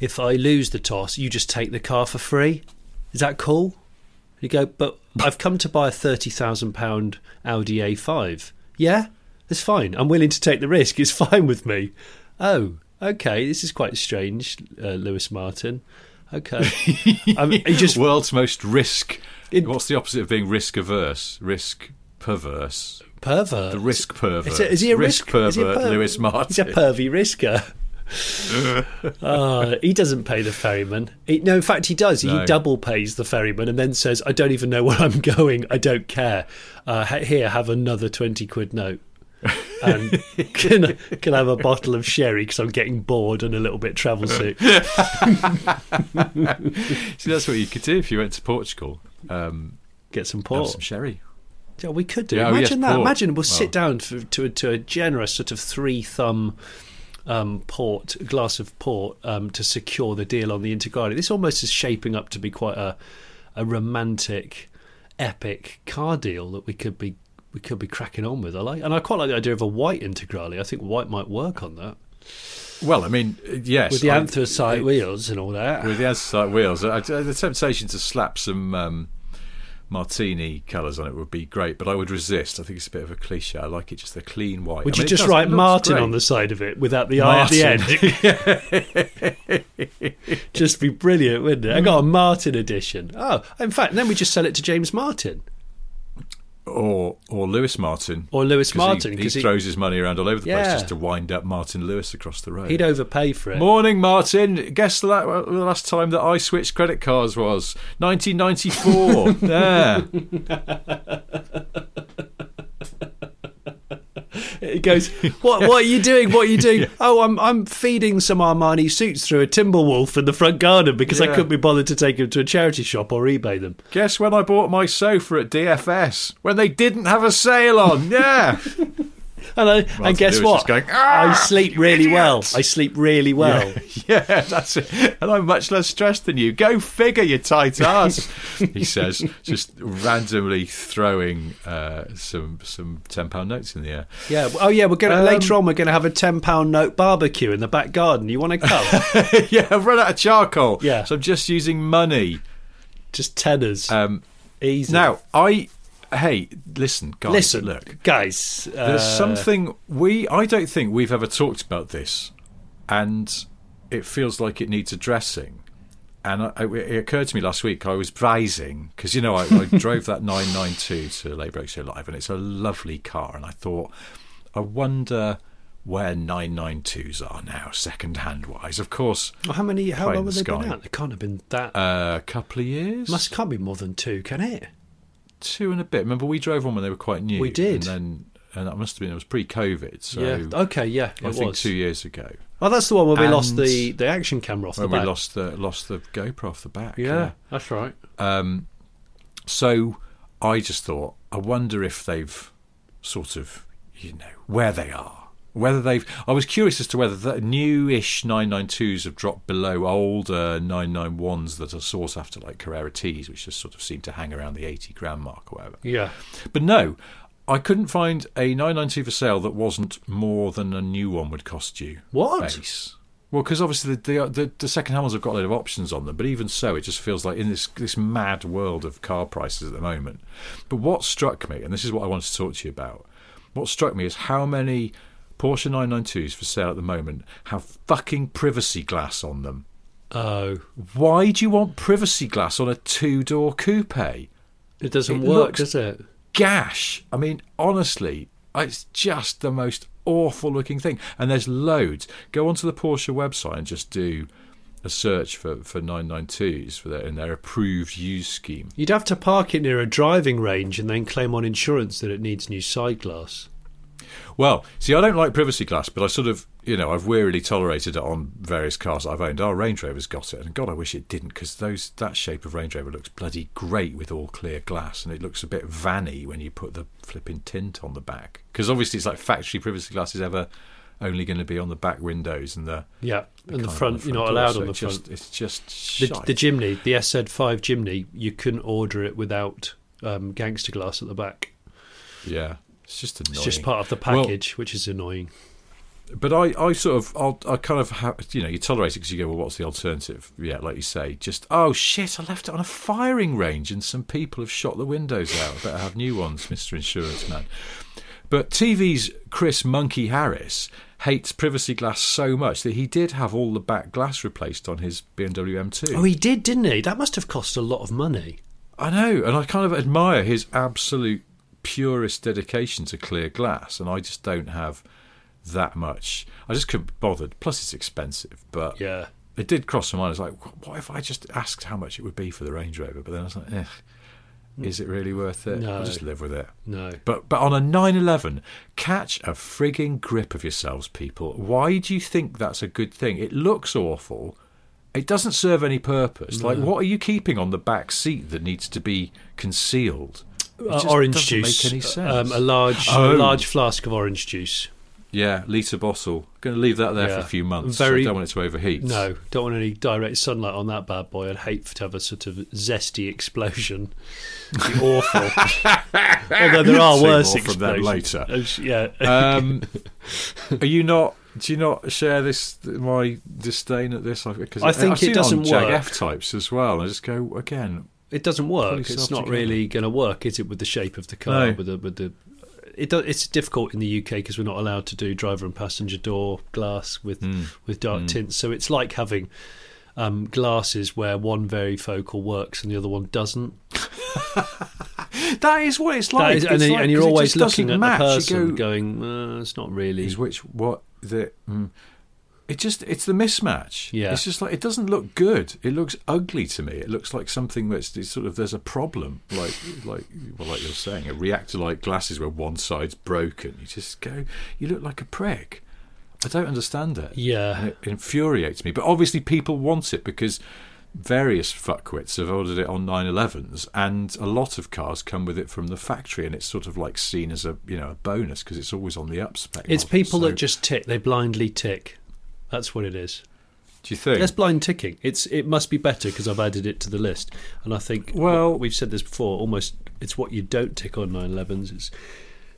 If I lose the toss, you just take the car for free. Is that cool? You go, but I've come to buy a £30,000 Audi A5. Yeah, that's fine. I'm willing to take the risk. It's (laughs) fine with me. Oh, okay. This is quite strange, uh, Lewis Martin. Okay. (laughs) I mean, just world's most risk. It, what's the opposite of being risk averse? Risk perverse. Pervert. The risk pervert. Is, it, is he a risk, risk pervert? Per- Lewis Martin. He's a pervy risker. Oh, he doesn't pay the ferryman. He, no, in fact, he does. No. He double pays the ferryman and then says, "I don't even know where I'm going. I don't care. Uh, here, have another twenty quid note." and (laughs) can can I have a bottle of sherry because I'm getting bored and a little bit travel sick. (laughs) See, that's what you could do if you went to Portugal. Um, Get some port, some sherry. Yeah, we could do. Yeah, Imagine oh yes, that. Port. Imagine we'll sit down to, to, to a generous sort of three thumb um, port, glass of port, um, to secure the deal on the Integrale. This almost is shaping up to be quite a a romantic, epic car deal that we could be we could be cracking on with. I like, and I quite like the idea of a white Integrale. I think white might work on that. Well, I mean, yes, with the anthracite I, wheels and all that. With the anthracite wheels, I, the temptation to slap some um, martini colours on it would be great, but I would resist. I think it's a bit of a cliche. I like it just a clean white. Would I mean, you just does, write Martin great. on the side of it without the Martin. I at the end? (laughs) (laughs) just be brilliant, wouldn't it? I got a Martin edition. Oh, in fact, then we just sell it to James Martin or or Lewis Martin, or Lewis Martin, he, he throws his money around all over the yeah. place just to wind up Martin Lewis across the road. He'd overpay for it. Morning, Martin. Guess the, the last time that I switched credit cards was 1994. (laughs) there. (laughs) He goes, "What? What are you doing? What are you doing? (laughs) Oh, I'm I'm feeding some Armani suits through a Timberwolf in the front garden because yeah. I couldn't be bothered to take them to a charity shop or eBay them." Guess when I bought my sofa at DFS when they didn't have a sale on? Yeah. (laughs) And, I, and guess what? Going, I sleep really idiots. well. I sleep really well. Yeah, (laughs) yeah, that's it. And I'm much less stressed than you. Go figure, you tight (laughs) ass. he says, just randomly throwing uh, some some ten pound notes in the air. Yeah. Oh yeah. We're gonna um, later on. We're gonna have a ten pound note barbecue in the back garden. You want to come? (laughs) yeah. I've run out of charcoal. Yeah. So I'm just using money. Just tenors. Um, Easy. Now I hey, listen, guys. Listen, look, guys. Uh, there's something we. I don't think we've ever talked about this, and it feels like it needs addressing. And I, it occurred to me last week. I was brising because you know I, I (laughs) drove that 992 to Late Brake Show Live, and it's a lovely car. And I thought, I wonder where 992s are now, second hand wise. Of course. Well, how many? How long have they been out? They can't have been that. A uh, couple of years. Must can't be more than two, can it? Two and a bit. Remember, we drove one when they were quite new. We did, and then and that must have been it was pre-COVID. So yeah, okay, yeah, I think was. two years ago. Oh, that's the one where we and lost the, the action camera off the back. we lost the lost the GoPro off the back. Yeah, yeah. that's right. Um, so I just thought, I wonder if they've sort of, you know, where they are whether they've, I was curious as to whether the newish 992s have dropped below older 991s that are sought after, like Carrera T's, which just sort of seem to hang around the 80 grand mark or whatever. Yeah. But no, I couldn't find a 992 for sale that wasn't more than a new one would cost you. What? Base. Well, because obviously the, the, the the second hand ones have got a lot of options on them, but even so, it just feels like in this this mad world of car prices at the moment. But what struck me, and this is what I wanted to talk to you about, what struck me is how many Porsche 992s for sale at the moment have fucking privacy glass on them. Oh, Why do you want privacy glass on a two door coupe? it doesn't It work, does it? gash. I mean, honestly, it's just the most awful looking thing. And there's loads. Go onto the Porsche website and just do a search for, for 992s for their, in their approved use scheme. You'd have to park it near a driving range and then claim on insurance that it needs new side glass. Well, see, I don't like privacy glass, but I sort of, you know, I've wearily tolerated it on various cars I've owned. Our Range Rover's got it, and God, I wish it didn't, because those that shape of Range Rover looks bloody great with all clear glass, and it looks a bit vanny when you put the flipping tint on the back. Because obviously, it's like factory privacy glass is ever only going to be on the back windows and the Yeah, and the kind of front, you're not allowed so on the front. just, It's just The, the Jimny, the SZ5 Jimny, you couldn't order it without um, gangster glass at the back. yeah, it's just annoying. It's just part of the Well, package, which is annoying. but I, I sort of, I'll, I kind of, ha you know, you tolerate it because you go, well, what's the alternative? Yeah, like you say, just, oh shit, I left it on a firing range and some people have shot the windows out. I better have new ones, Mr. Insurance Man. But TV's Chris Monkey Harris hates privacy glass so much that he did have all the back glass replaced on his BMW M2. Oh, he did, didn't he? That must have cost a lot of money. I know, and I kind of admire his absolute purist dedication to clear glass, and I just don't have that much. I just couldn't be bothered. Plus, it's expensive, but Yeah. it did cross my mind. I was like, what if I just asked how much it would be for the Range Rover? But then I was like, eh, is it really worth it? No. I'll just live with it. No. But but on a 911, catch a frigging grip of yourselves, people. Why do you think that's a good thing? It looks awful. It doesn't serve any purpose. Like, what are you keeping on the back seat that needs to be concealed? It Uh, orange juice. Make any sense. Um, a large, Oh. a large flask of orange juice. yeah, litre bottle. Going to leave that there for a few months. Very- I don't want it to overheat. No, don't want any direct sunlight on that bad boy. I'd hate to have a sort of zesty explosion. It'd be awful. (laughs) Although there are See worse more from them explosions. later. Uh, Yeah. (laughs) Um, are you not? Do you not share this my disdain at this? Because I think I've it seen doesn't on Jag work. F types as well. I just go again. It doesn't work. It's not really going to work, is it? With the shape of the car, No. with the with the. It do, it's difficult in the UK because we're not allowed to do driver and passenger door glass with Hmm. with dark tints. So it's like having um, glasses where one varifocal works and the other one doesn't. (laughs) That is what it's like. is- and, It's then- like- and you're always looking at match. the person, go, going, uh, "It's not really." is which what the mm, it just it's the mismatch Yeah. it's just like it doesn't look good it looks ugly to me it looks like something that's it's sort of there's a problem like like well like you're saying a reactor like glasses where one side's broken you just go you look like a prick i don't understand it Yeah. and it infuriates me but obviously people want it because various fuckwits have ordered it on 911s and a lot of cars come with it from the factory and it's sort of like seen as a you know a bonus because it's always on the up spec It's model. people So- that just tick. They blindly tick. That's what it is. do you think That's blind ticking. It's it must be better because I've added it to the list, and I think Well- we've said this before. Almost, it's what you don't tick on 911s. It's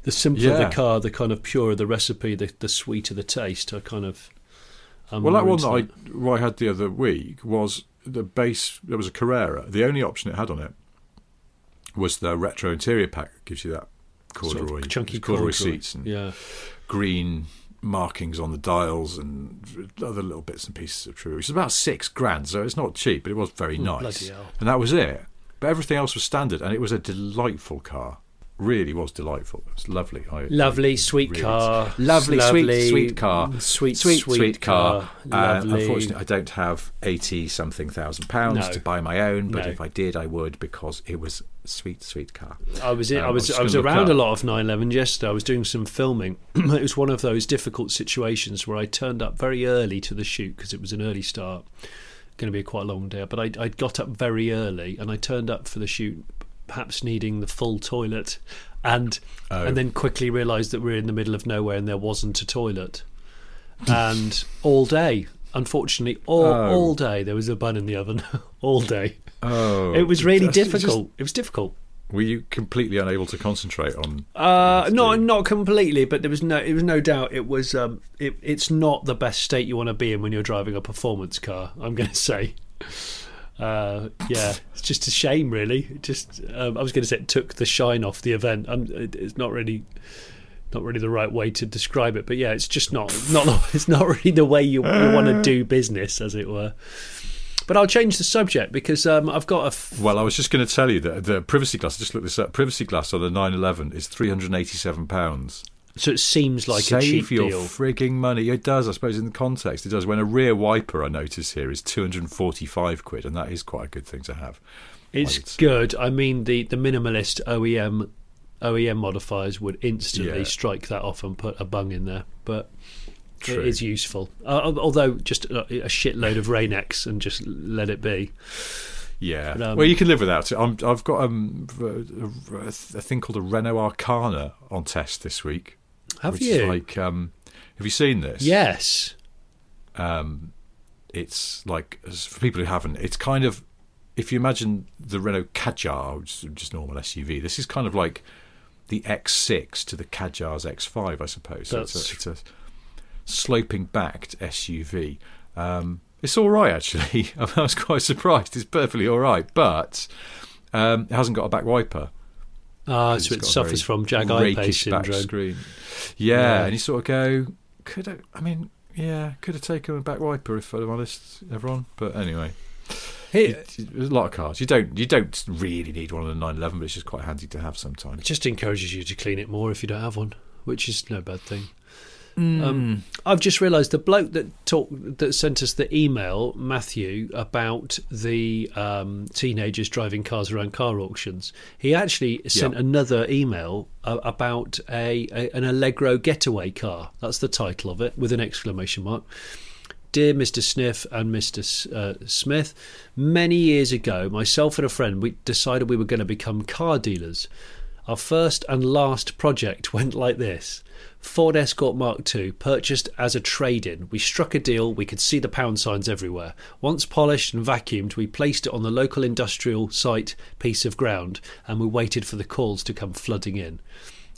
the simpler Yeah. the car, the kind of purer the recipe, the the sweeter the taste. I kind of. I'm Well, that one that into I, what I had the other week was the base. There was a Carrera. The only option it had on it was the retro interior pack. That gives you that Sort of corduroy, chunky corduroy, corduroy. seats and Yeah, green markings on the dials and other little bits and pieces of true. It's about six grand, so it's not cheap, but it was very nice. And that was it. But everything else was standard, and it was a delightful car. Really was delightful. It was lovely. I, lovely, sweet really- car, Lovely, lovely, sweet, sweet car. sweet, sweet, sweet, sweet car. Uh, lovely. unfortunately, I don't have eighty something thousand pounds No. to buy my own, but No. if I did, I would because it was sweet, sweet car. I was in, Um, I was I was around a lot of 911 yesterday. I was doing some filming. (clears throat) it was one of those difficult situations where I turned up very early to the shoot because it was an early start. Going to be a quite long day, but I I got up very early and I turned up for the shoot, perhaps needing the full toilet, and Oh. and then quickly realised that we we're in the middle of nowhere and there wasn't a toilet, and all day. Unfortunately, all (laughs) Oh. all day there was a bun in the oven. (laughs) all day. Oh, It was really that's just- difficult. it was difficult. were you completely unable to concentrate on? Uh, not do? not completely, but there was no it was no doubt it was um it, it's not the best state you want to be in when you're driving a performance car. I'm going (laughs) to say, uh, yeah, it's just a shame, really. It just um, I was going to say it took the shine off the event. i it, it's not really not really the right way to describe it, but yeah, it's just not not (laughs) it's not really the way you, you want to (laughs) do business, as it were. But I'll change the subject because um, I've got a. F- Well, I was just going to tell you that the privacy glass. I just look this up. Privacy glass on the 911 is 387 pounds. so it seems like Save a cheap your deal. frigging money. It does, I suppose, in the context. It does. When a rear wiper, I notice here, is 245 quid, and that is quite a good thing to have. It's say. good. I mean, the, the minimalist OEM OEM modifiers would instantly Yeah. strike that off and put a bung in there, but True. it is useful. Uh, although just a, a shitload of Rain-X and just let it be. Yeah. But, um, well, you can live without it. I'm, I've got um, a, a, a thing called a Renault Arkana on test this week. Have you? Like, um, have you seen this? yes. um, it's like for people who haven't, it's kind of if you imagine the Renault Kadjar, which is just normal SUV. This is kind of like the X6 to the Kadjar's X5, I suppose. So it's, That's- a, it's a sloping backed SUV. Um, it's all right actually. (laughs) I was quite surprised. It's perfectly all right, but um, it hasn't got a back wiper. Ah, so it suffers from jag I-Pace rakish back syndrome. Screen. Yeah, Yeah. and you sort of go, could I? I mean, yeah, could have taken a back wiper if I'm honest, everyone. But anyway, Here, there's a lot of cars. You don't, you don't really need one on the 911, but it's just quite handy to have sometimes. it just encourages you to clean it more if you don't have one, which is no bad thing. Mm. Um, I've just realised the bloke that talked that sent us the email, Matthew, about the um, teenagers driving cars around car auctions. He actually sent Yeah. another email uh, about a, a an Allegro getaway car. That's the title of it with an exclamation mark. Dear Mr. Sniff and Mr. S- uh, Smith, many years ago, myself and a friend we decided we were going to become car dealers. Our first and last project (laughs) went like this. Ford Escort Mark II, purchased as a trade in. We struck a deal, we could see the pound signs everywhere. Once polished and vacuumed, we placed it on the local industrial site piece of ground and we waited for the calls to come flooding in.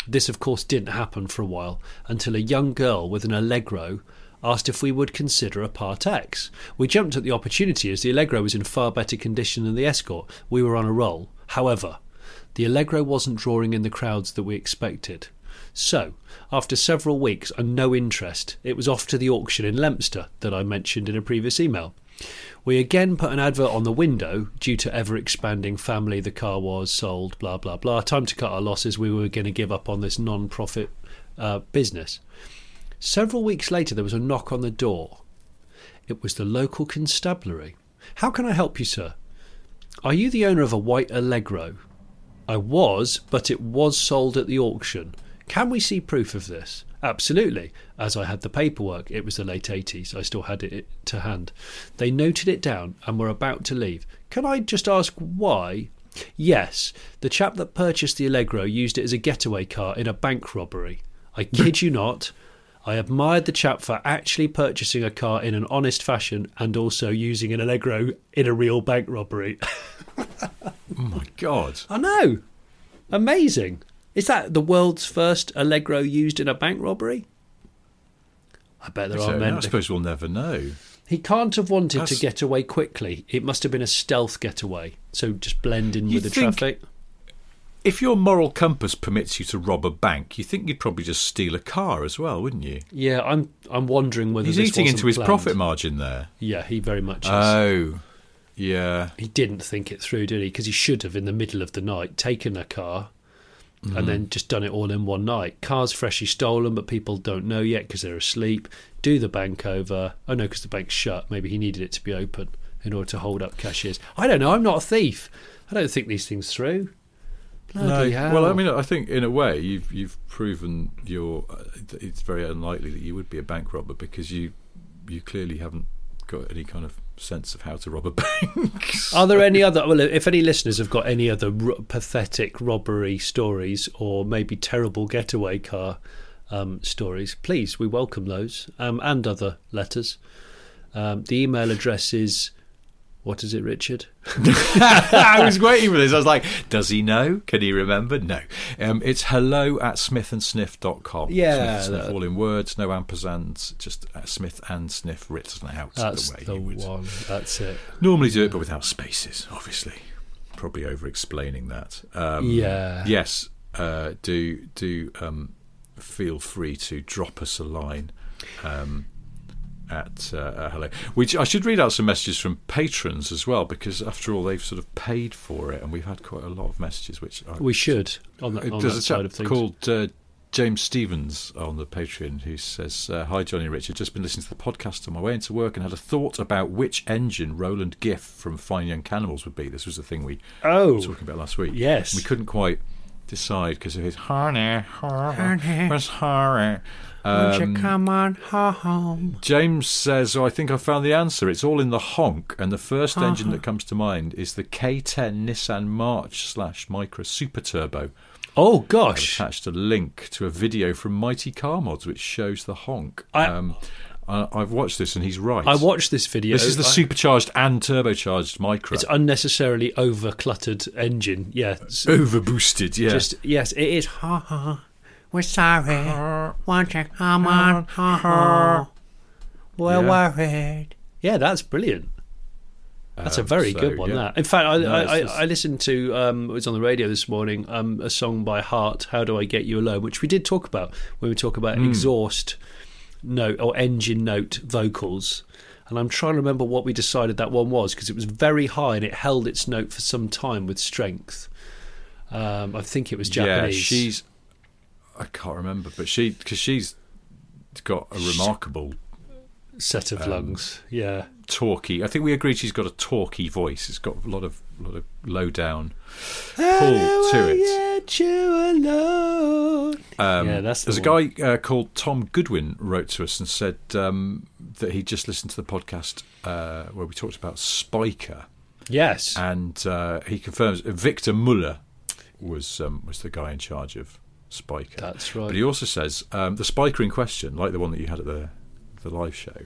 This, of course, didn't happen for a while until a young girl with an Allegro asked if we would consider a Part X. We jumped at the opportunity as the Allegro was in far better condition than the Escort. We were on a roll. However, the Allegro wasn't drawing in the crowds that we expected. So, after several weeks and no interest, it was off to the auction in Leominster that I mentioned in a previous email. We again put an advert on the window due to ever expanding family the car was sold, blah blah blah. Time to cut our losses. We were going to give up on this non profit uh, business. Several weeks later, there was a knock on the door. It was the local constabulary. How can I help you, sir? Are you the owner of a white Allegro? I was, but it was sold at the auction. Can we see proof of this? Absolutely. As I had the paperwork, it was the late 80s. I still had it to hand. They noted it down and were about to leave. Can I just ask why? Yes, the chap that purchased the Allegro used it as a getaway car in a bank robbery. I kid you not. I admired the chap for actually purchasing a car in an honest fashion and also using an Allegro in a real bank robbery. (laughs) Oh my god! I know. Amazing. Is that the world's first Allegro used in a bank robbery? I bet there are I suppose we'll never know. He can't have wanted to get away quickly. It must have been a stealth getaway. So just blend in You with the traffic. If your moral compass permits you to rob a bank, you think you'd probably just steal a car as well, wouldn't you? Yeah, I'm I'm wondering whether He's eating into his planned. profit margin there. Yeah, he very much is. Oh, yeah. he didn't think it through, did he? Because he should have, in the middle of the night, taken a car Mm-hmm. and then just done it all in one night. Cars freshly stolen, but people don't know yet because they're asleep. Do the bank over. Oh no, because the bank's shut. Maybe he needed it to be open in order to hold up cashiers. I don't know. I'm not a thief. I don't think these things through. Bloody hell. Well, I mean, I think in a way you've you've proven your. Uh, it's very unlikely that you would be a bank robber because you you clearly haven't got any kind of sense of how to rob a (laughs) bank. Are there any other? Well, if any listeners have got any other ro- pathetic robbery stories or maybe terrible getaway car um, stories, please, we welcome those um, and other letters. Um, the email address is what is it, Richard? (laughs) (laughs) I was waiting for this. I was like, does he know? Can he remember? No. Um, it's hello at smithandsniff.com. Yeah, Smith and Sniff, all in words, no ampersands, just uh, Smith and Sniff written out That's the way the one. That's it. normally do it, but without spaces, obviously. Probably over explaining that. Um, Yeah. Yes. Uh, do do um, feel free to drop us a line. Um, at uh, hello. Which I should read out some messages from patrons as well, because after all, they've sort of paid for it, and we've had quite a lot of messages. Which I, We should on, that on there's that a side of things. called uh, James Stevens on the Patreon who says, uh, "Hi Johnny and Richard, just been listening to the podcast on my way into work and had a thought about which engine Roland Gift from Fine Young Cannibals would be. This was the thing we Oh. were talking about last week. Yes. we couldn't quite decide because of his honey, honey, where's honey?" Um, come on home? James says, oh, I think I found the answer. It's all in the honk, and the 1st Uh-huh. engine that comes to mind is the K10 Nissan March slash Micra Super Turbo. Oh gosh! I've gosh, attached a link to a video from Mighty Car Mods which shows the honk. I- um, I, I've watched this and he's right. I watched this video. This is the I- supercharged and turbocharged Micra. It's unnecessarily over cluttered engine. Yeah, it's over boosted, yeah. just yes, it is. Ha ha. We're sorry. Won't you come on? Ha ha. We're Yeah. worried. Yeah, that's brilliant. That's a Um, very so, good one. yeah. That, in fact, I, No, I, it's I, I listened to um, it was on the radio this morning. Um, a song by Heart, "How Do I Get You Alone," which we did talk about when we talk about Hmm. exhaust note or engine note vocals. And I'm trying to remember what we decided that one was because it was very high and it held its note for some time with strength. Um, I think it was Japanese. Yeah, she's. I can't remember, but she because she's got a remarkable set of um, lungs. Yeah. talky. I think we agreed she's got a talky voice. It's got a lot of lot of low down pull to it. Get you alone. Um, Yeah, that's the there's one. a guy uh, called Tom Goodwin wrote to us and said um, that he just listened to the podcast uh, where we talked about Spyker, Yes. and uh, he confirms Victor Muller was um, was the guy in charge of Spyker. That's right. But he also says um, the Spyker in question, like the one that you had at the the live show,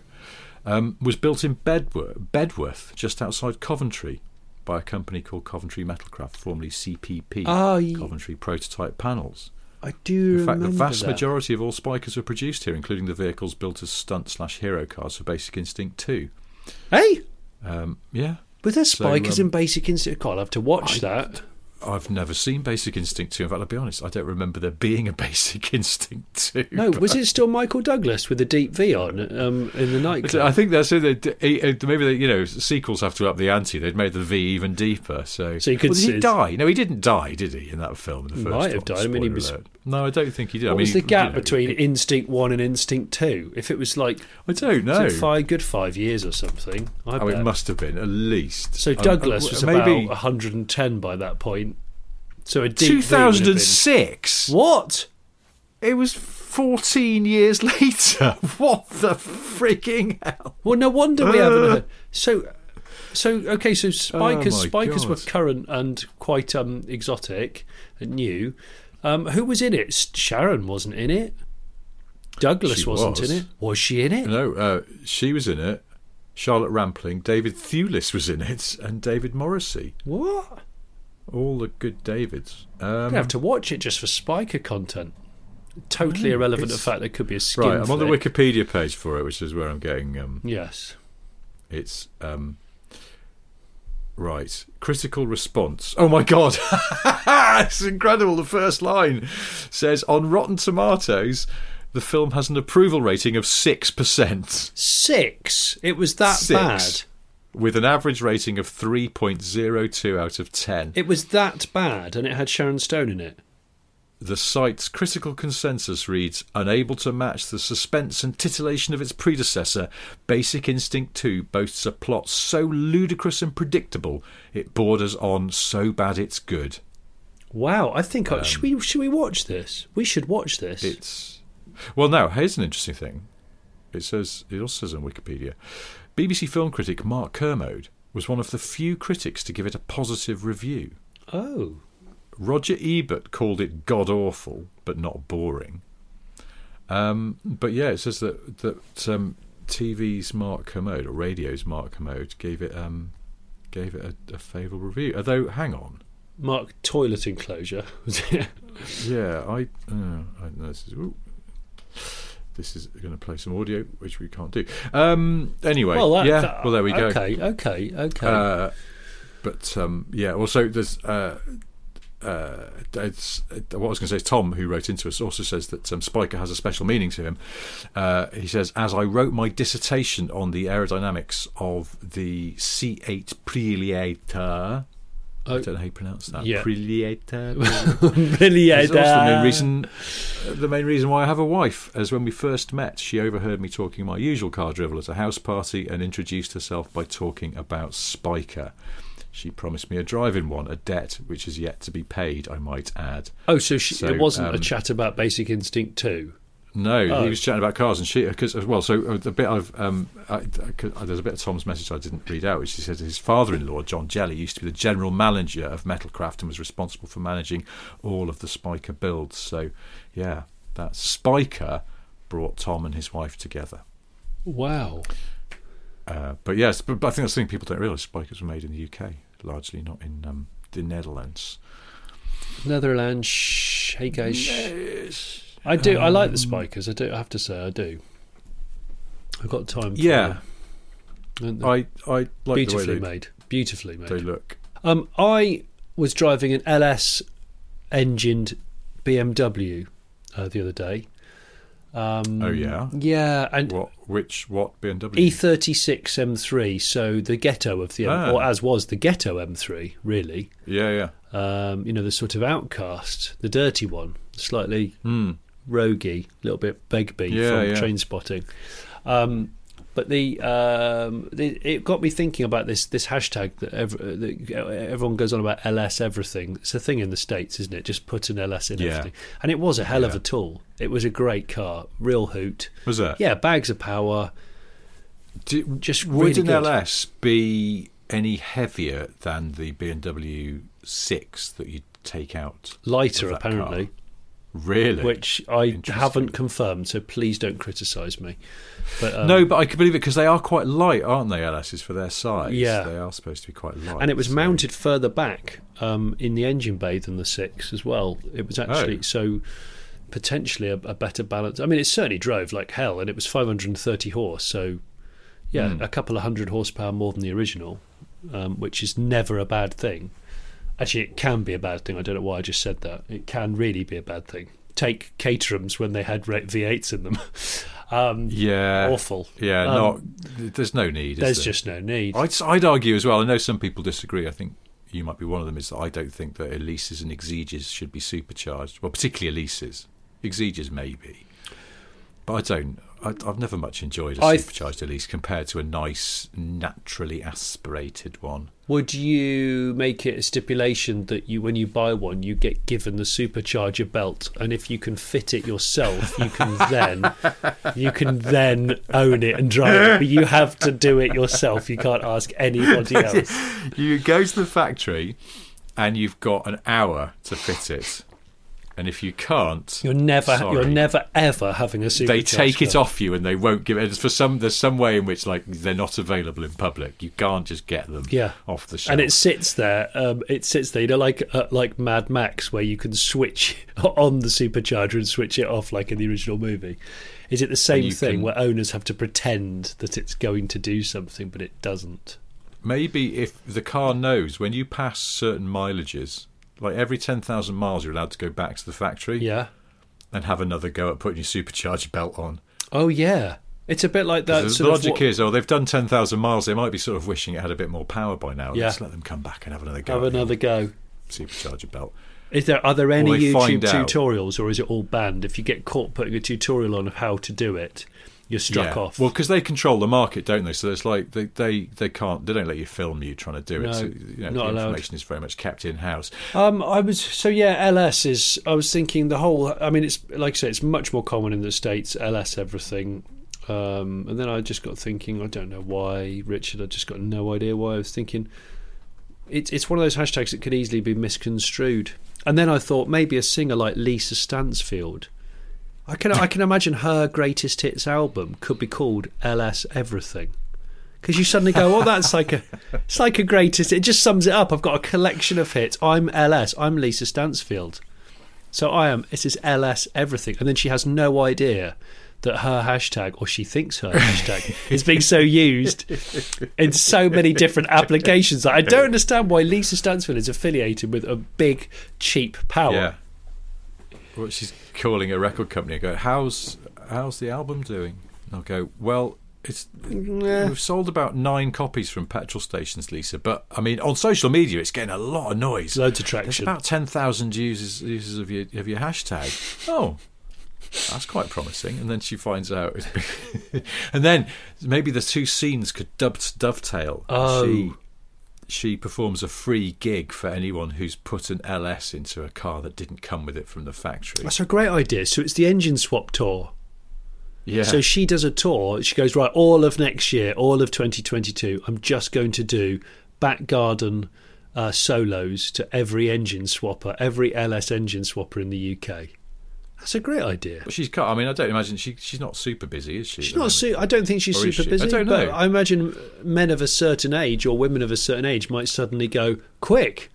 um, was built in Bedworth, Bedworth, just outside Coventry, by a company called Coventry Metalcraft, formerly CPP, Oh, ye- Coventry Prototype Panels. I do In fact, the vast that. majority of all Spykers were produced here, including the vehicles built as stunt slash hero cars for Basic Instinct 2. Hey, Um, yeah, but there's So, spykers um, in Basic Instinct. God, I'll have to watch I- that. I've never seen Basic Instinct 2. In fact, I'll be honest, I don't remember there being a (laughs) Basic Instinct 2. No, but- was it still Michael Douglas with the deep V on um, in the nightclub? I think that's it. Eh, Maybe they, you know sequels have to up the ante. They'd made the V even deeper. So, So you could well, did he die? No, he didn't die, did he? In that film, in the He first might have died. I mean, he was- alert. No, I don't think he did. what I mean, was the gap you know, between Instinct One and Instinct Two? If it was like I don't know. five, good five years or something. I Oh, bet. it must have been at least. So Um, Douglas uh, was maybe about 110 by that point. So a deep V would have been- 2006. What? It was 14 years (laughs) later. What the freaking hell? Well, no wonder we haven't Uh. heard. So, so okay, so spykers, Oh spykers were current and quite um exotic and new. Um, who was in it? Sharon wasn't in it. Douglas She wasn't was. in it. Was she in it? No, uh, she was in it. Charlotte Rampling, David Thewlis was in it, and David Morrissey. What? All the good Davids. Um, gonna have to watch it just for spyker content. Totally irrelevant to the fact there could be a skin. right, I'm on the. Wikipedia page for it, which is where I'm getting. Um, Yes. it's um, right. Critical response. Oh my god, (laughs) it's incredible. The first line says on Rotten Tomatoes, the film has an approval rating of six percent. Six. It was that Six. bad. With an average rating of 3.02 out of 10. It was that bad, and it had Sharon Stone in it. The site's critical consensus reads Unable to match the suspense and titillation of its predecessor, Basic Instinct 2 boasts a plot so ludicrous and predictable it borders on so bad it's good. Wow, I think I should we um, should we watch this? We should watch this. It's. Well, now, here's an interesting thing. It says, it also says on Wikipedia BBC film critic Mark Kermode was one of the few critics to give it a positive review. oh, Roger Ebert called it god awful, but not boring. Um, but yeah, it says that that um, TV's Mark Kermode or radio's Mark Kermode gave it um, gave it a, a favourable review. Although, hang on, Mark toilet enclosure. Was it? yeah, I, uh, I no, this is ooh, this is going to play some audio, which we can't do. Um, anyway, well, that, yeah, that- well there we go. Okay, okay, okay. Uh, but um, yeah, also there's uh, uh, it's, what I was going to say is Tom, who wrote into us, also says that um, Spyker has a special meaning to him. Uh, he says, As I wrote my dissertation on the aerodynamics of the C8 Preliator, I don't know how you pronounce that. Yeah. Preliator. really, It's also the main reason. uh, The main reason why I have a wife, as when we first met, she overheard me talking my usual car drivel at a house party and introduced herself by talking about Spyker. She promised me a drive-in one, a debt which is yet to be paid. I might add. Oh, so, she, So, it wasn't a um, chat about Basic Instinct 2. No, Oh. he was chatting about cars and she because well. So uh, the bit I've um, I, I, there's a bit of Tom's message I didn't read out, which he says his father-in-law John Jelly used to be the general manager of Metalcraft and was responsible for managing all of the Spyker builds. So yeah, that Spyker brought Tom and his wife together. Wow. Uh, but yes, but, but I think that's the thing people don't realise. Spykers were made in the UK, largely not in um, the Netherlands. Netherlands. Hey guys. I do. I Um, like the spykers. I do. I have to say, I do. I've got time. For Yeah, them. I I like the way beautifully they, made. Beautifully made. they look. Um, I was driving an LS engined BMW uh, the other day. Um, Oh yeah. yeah, and What? Which? What BMW? E36 M3, so the ghetto of the, M- Ah. or as was the ghetto M3, really. Yeah, yeah. Um, you know, the sort of outcast, the dirty one, slightly Hmm. Roguey, a little bit Begbie Yeah, from yeah. Train Spotting. Um, but the, um, the it got me thinking about this this hashtag that, ev- that everyone goes on about LS everything. It's a thing in the states, isn't it? Just put an LS in Yeah. everything, and it was a hell of a tool. It was a great car, real hoot. Was that? Yeah, bags of power. Do, Just would really an good. LS be any heavier than the BMW 6 that you take out? lighter apparently, car? Really? which I haven't confirmed. So please don't criticise me. But um, no, but I can believe it because they are quite light, aren't they? LSs for their size. Yeah. they are supposed to be quite light. and it was so- mounted further back um, in the engine bay than the six as well. It was actually Oh. so potentially a, a better balance. I mean, it certainly drove like hell, and it was 530 horse. So yeah, Hmm. a couple of hundred horsepower more than the original, um, which is never a bad thing. Actually, it can be a bad thing. I don't know why I just said that. It can really be a bad thing. Take Caterhams when they had re- V8s in them. (laughs) um, Yeah, awful. Yeah, Um, not. There's no need. There's there? just no need. I'd, I'd argue as well. I know some people disagree. I think you might be one of them. Is that I don't think that Elises and Exiges should be supercharged. Well, particularly Elises. Exiges maybe, but I don't. I, I've never much enjoyed a I supercharged Elise compared to a nice, naturally aspirated one. Would you make it a stipulation that you, when you buy one, you get given the supercharger belt, and if you can fit it yourself, you can (laughs) then you can then own it and drive it. But you have to do it yourself. You can't ask anybody (laughs) else. You go to the factory, and you've got an hour to fit it. And if you can't, You're never, sorry. you're never ever having a supercharger. they take it off you and they won't give it. For some, there's some way in which like they're not available in public. You can't just get them Yeah. off the shelf. and it sits there. Um, it sits there, you know, like uh, like Mad Max, where you can switch (laughs) on the supercharger and switch it off, like in the original movie. Is it the same thing can- where owners have to pretend that it's going to do something, but it doesn't? Maybe if the car knows when you pass certain mileages, like every ten thousand miles, you're allowed to go back to the factory Yeah. and have another go at putting your supercharger belt on. Oh yeah. It's a bit like that. the logic what- is, oh, they've done ten thousand miles. They might be sort of wishing it had a bit more power by now. Yeah. Let's let them come back and have another go. have another go. supercharger belt. Is there are there any YouTube find out. tutorials, or is it all banned? If you get caught putting a tutorial on of how to do it, you're struck yeah. off. Well, because they control the market, don't they? So it's like they, they, they can't they don't let you film you trying to do it. No, so, you know, not the allowed. information is very much kept in house. Um, I was so yeah. LS is. I was thinking the whole. I mean, it's like I say, it's much more common in the states. LS everything, um, and then I just got thinking. I don't know why, Richard. I just got no idea why. I was thinking. It's it's one of those hashtags that could easily be misconstrued. And then I thought maybe a singer like Lisa Stansfield. I can I can imagine her greatest hits album could be called LS Everything. Because you suddenly go, oh, that's like a, it's like a greatest. It just sums it up. I've got a collection of hits. I'm LS. I'm Lisa Stansfield. So I am. This is LS everything. And then she has no idea that her hashtag, or she thinks her hashtag, is being so used in so many different applications. I don't understand why Lisa Stansfield is affiliated with a big, cheap power. Yeah. What she's calling a record company. I go, how's how's the album doing? And I'll go, well, it's we've sold about nine copies from petrol stations, Lisa. But I mean, on social media, it's getting a lot of noise. Loads of traction. There's traction. about ten thousand users users of your of your hashtag. Oh. That's quite promising. And then she finds out. (laughs) and then maybe the two scenes could dove- dovetail. Oh. She, she performs a free gig for anyone who's put an LS into a car that didn't come with it from the factory. That's a great idea. So it's the engine swap tour. Yeah. So she does a tour. She goes right all of next year, all of 2022. I'm just going to do back garden uh, solos to every engine swapper, every LS engine swapper in the UK. That's a great idea. But she's cut. I mean, I don't imagine she she's not super busy, is she? She's not. Su- I don't think she's Or super she? I busy. don't But know. I imagine men of a certain age or women of a certain age might suddenly go, "Quick,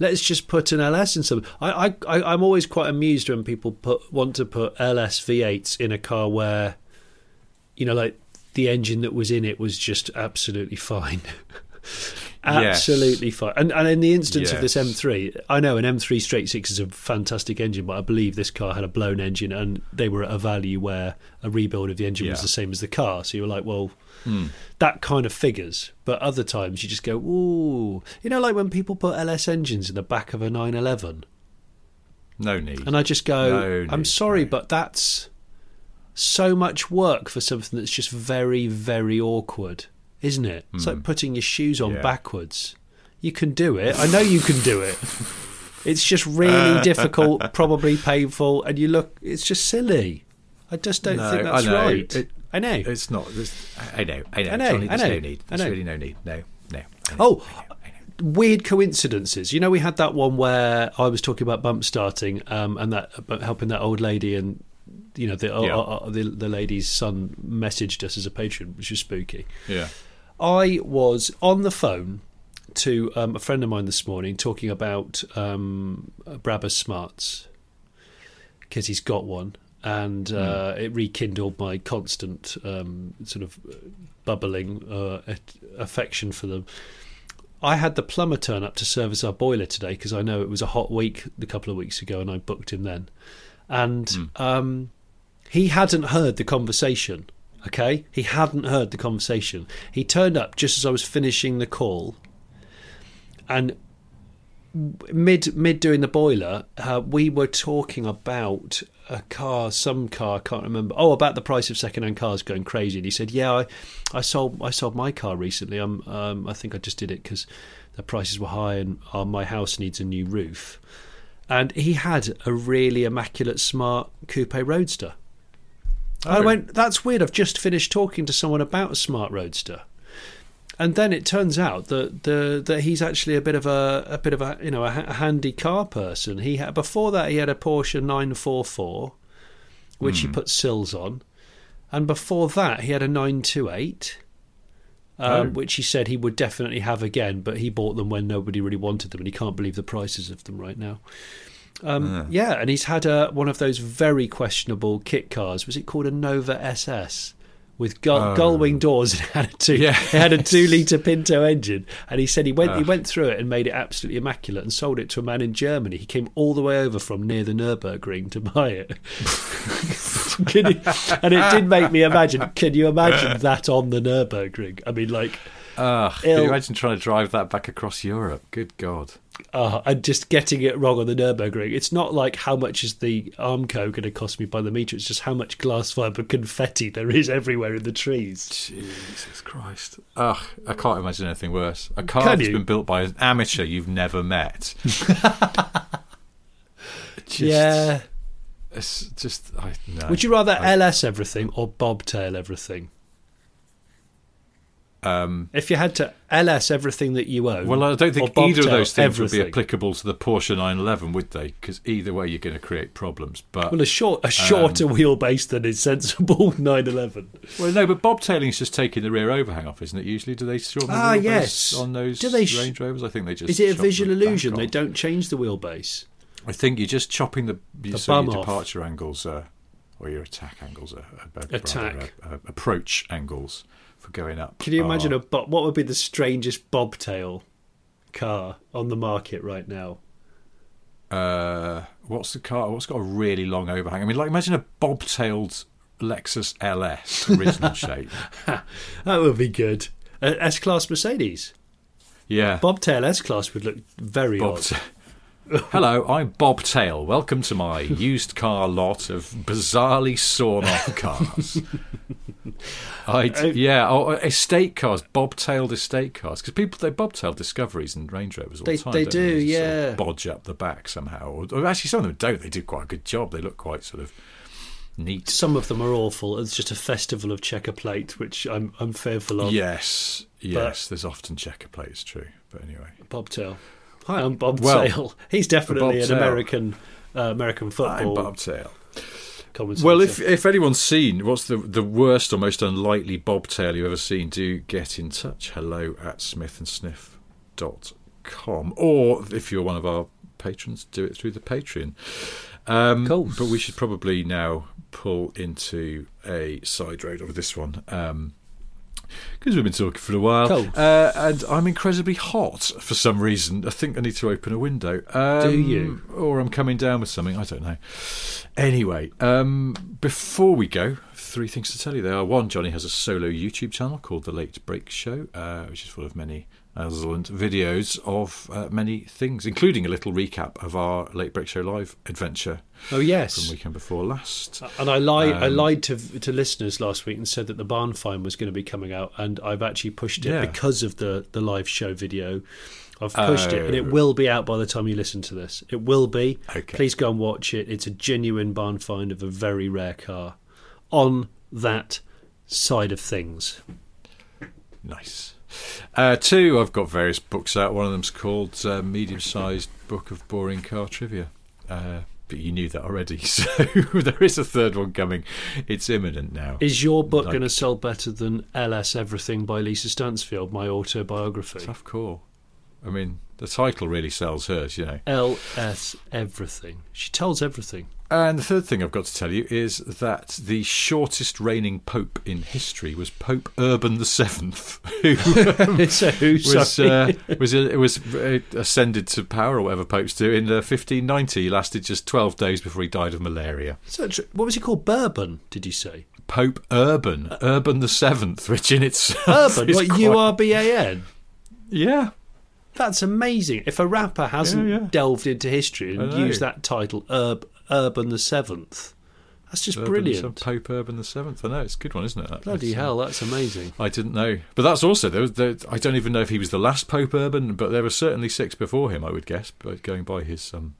let's just put an LS in some." I, I, I I'm always quite amused when people put want to put LS V8s in a car where, you know, like the engine that was in it was just absolutely fine. (laughs) Yes. Absolutely fine. And and in the instance of this M3, I know an M3 straight six is a fantastic engine, but I believe this car had a blown engine, and they were at a value where a rebuild of the engine was the same as the car. So you were like, well, Hmm. that kind of figures. But other times you just go, ooh, you know, like when people put LS engines in the back of a 911, No need. and I just go, No I'm need, sorry, no. but that's so much work for something that's just very, very awkward, isn't it? It's like putting your shoes on Hmm. Yeah. backwards. You can do it. I know you can do it. (laughs) It's just really difficult, probably painful, and you look. It's just silly. I just don't No, think that's know. right. It- I know. It's not. There's, I know. I know. I know, Johnny, I know, no need. I There's know. really no need. No. No. Know, Oh, I I weird coincidences. You know, we had that one where I was talking about bump starting um, and that about helping that old lady, and you know, the, Yeah. uh, uh, the the lady's son messaged us as a patron, which was spooky. Yeah. I was on the phone to um, a friend of mine this morning talking about um, Brabus Smarts because he's got one, and uh, it rekindled my constant um, sort of bubbling uh, affection for them. I had the plumber turn up to service our boiler today because I know it was a hot week a couple of weeks ago, and I booked him then. And um, he hadn't heard the conversation. Okay, he hadn't heard the conversation. He turned up just as I was finishing the call, and mid mid doing the boiler, uh, we were talking about a car, some car, I can't remember. Oh, about the price of second-hand cars going crazy. And he said, "Yeah, I, I sold I sold my car recently. I'm, um, I think I just did it because the prices were high and uh, my house needs a new roof." And he had a really immaculate, smart coupe roadster. I Oh. went, that's weird. I've just finished talking to someone about a smart roadster, and then it turns out that the that he's actually a bit of a a bit of a you know a, a handy car person. He had before that he had a Porsche 944, which he put sills on, and before that he had a 928. Um, Oh. Which he said he would definitely have again, but he bought them when nobody really wanted them, and he can't believe the prices of them right now. Um, Yeah, and he's had a, one of those very questionable kit cars. Was it called a Nova SS? With gull, gull wing doors, and it had a two. Yeah. It had a two liter Pinto engine, and he said he went he went through it and made it absolutely immaculate, and sold it to a man in Germany. He came all the way over from near the Nurburgring to buy it. (laughs) Can you- and it did make me imagine. Can you imagine (laughs) that on the Nurburgring? I mean, like, Ugh, can you imagine trying to drive that back across Europe? Good God. uh, and just getting it wrong on the Nurburgring. It's not like how much is the Armco going to cost me by the meter. It's just how much glass fibre confetti there is everywhere in the trees. Jesus Christ. Ugh, I can't imagine anything worse. A car Can that's you? been built by an amateur you've never met. (laughs) Just- yeah. It's just, I, no. Would you rather LS everything or bobtail everything? Um, If you had to LS everything that you own, well, I don't think either of those things would be applicable to the Porsche 911, would they? Because either way, you're going to create problems. But Well, a short, a shorter Um, wheelbase than is sensible (laughs) 911. well, no, but bobtailing is just taking the rear overhang off, isn't it? Usually, do they shorten the Ah, wheelbase yes. on those Do they sh- Range Rovers? I think they just. Is it a the visual illusion? They don't change the wheelbase. I think you're just chopping the, The so your bum off. departure angles. Uh, or your attack angles Attack. uh, uh, approach angles for going up. Can you imagine are- a bob? What would be the strangest bobtail car on the market right now? uh, what's the car? What's got a really long overhang? I mean, like imagine a bobtailed Lexus LS original (laughs) shape. (laughs) That would be good. S-Class Mercedes. Yeah, Bobtail S class would look very Bob. odd. Hello, I'm Bob Tail. Welcome to my (laughs) used car lot of bizarrely sawn off cars. (laughs) I Uh, yeah, oh, estate cars, bobtailed estate cars, because people they bobtail Discoveries and Range Rovers all They- the time. they do, Just sort of yeah. bodge up the back somehow. Or, or actually, some of them don't. They do quite a good job. They look quite sort of neat. Some of them are awful. It's just a festival of checker plate, which I'm I'm fearful of. Yes, yes. there's often checker plates, true. But anyway, Bobtail. Hi, I'm Bob Well, Tail. (laughs) He's definitely an American uh, American I'm football Well, if if anyone's seen what's the the worst or most unlikely bobtail you've ever seen, do get in touch. Hello at smithandsniff.com. Or if you're one of our patrons, do it through the Patreon. Um. But we should probably now pull into a side road over this one. Um, because we've been talking for a while, uh, and I'm incredibly hot for some reason. I think I need to open a window. Um, Do you? Or I'm coming down with something. I don't know. Anyway, um, before we go, three things to tell you. There are one. Johnny has a solo YouTube channel called The Late Brake Show, uh, which is full of many excellent videos of uh, many things, including a little recap of our Late Brake Show live adventure oh yes, from weekend before last. And I lied. I Um, lied to to listeners last week and said that the barn find was going to be coming out, and I've actually pushed it Yeah. because of the the live show video. I've pushed it, and it Oh. will be out by the time you listen to this. It will be. Okay. Please go and watch it. It's a genuine barn find of a very rare car. On that side of things, Nice. Uh, two, I've got various books out. One of them's called uh, Medium Sized Book of Boring Car Trivia. Uh, but you knew that already. (laughs) So there is a third one coming. It's imminent now. is your book Like- going to sell better than LS Everything by Lisa Stansfield, my autobiography? Tough call. I mean, the title really sells hers, you know. LS Everything. She tells everything. And the third thing I've got to tell you is that the shortest reigning pope in history was Pope Urban the Seventh, (laughs) who (laughs) so was uh, (laughs) was uh, was uh, ascended to power or whatever popes do in uh, 1590. He lasted just 12 days before he died of malaria. So what was he called? Bourbon? Did you say? Pope Urban, Urban the Seventh, which in itself Urban? is What U R B A N? Yeah, That's amazing. If a rapper hasn't Yeah, yeah. delved into history and used that title, Urb, Urban the Seventh, that's just Urban brilliant. Seventh, Pope Urban the Seventh. I know it's a good one, isn't it? That- Bloody uh, hell, that's amazing. I didn't know, but that's also there. was- there I don't even know if he was the last Pope Urban, but there were certainly six before him. I would guess, but going by his um,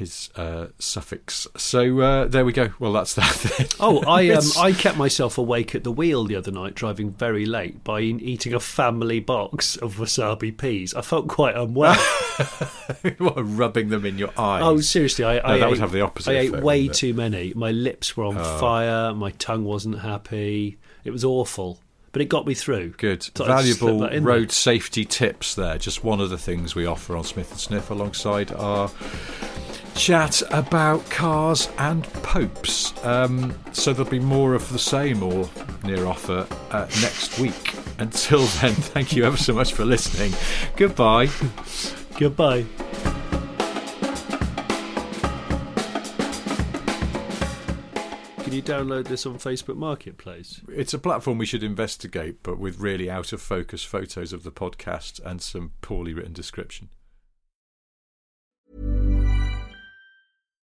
his uh, suffix. So uh, there we go. Well, that's (laughs) that. Oh, I um, I kept myself awake at the wheel the other night, driving very late by eating a family box of wasabi peas. I felt quite unwell. (laughs) what, rubbing them in your eyes. oh, seriously, I, I that ate, would have the opposite I ate effect, way? Oh. too many. My lips were on fire. My tongue wasn't happy. It was awful, but it got me through. Good. Thought Valuable road there. safety tips there. Just one of the things we offer on Smith and Sniff alongside our chat about cars and popes. Um, so there'll be more of the same or near offer uh, next week. (laughs) Until then, thank you ever so much for listening. Goodbye. Goodbye. Can you download this on Facebook Marketplace? It's a platform we should investigate, but with really out of focus photos of the podcast and some poorly written description.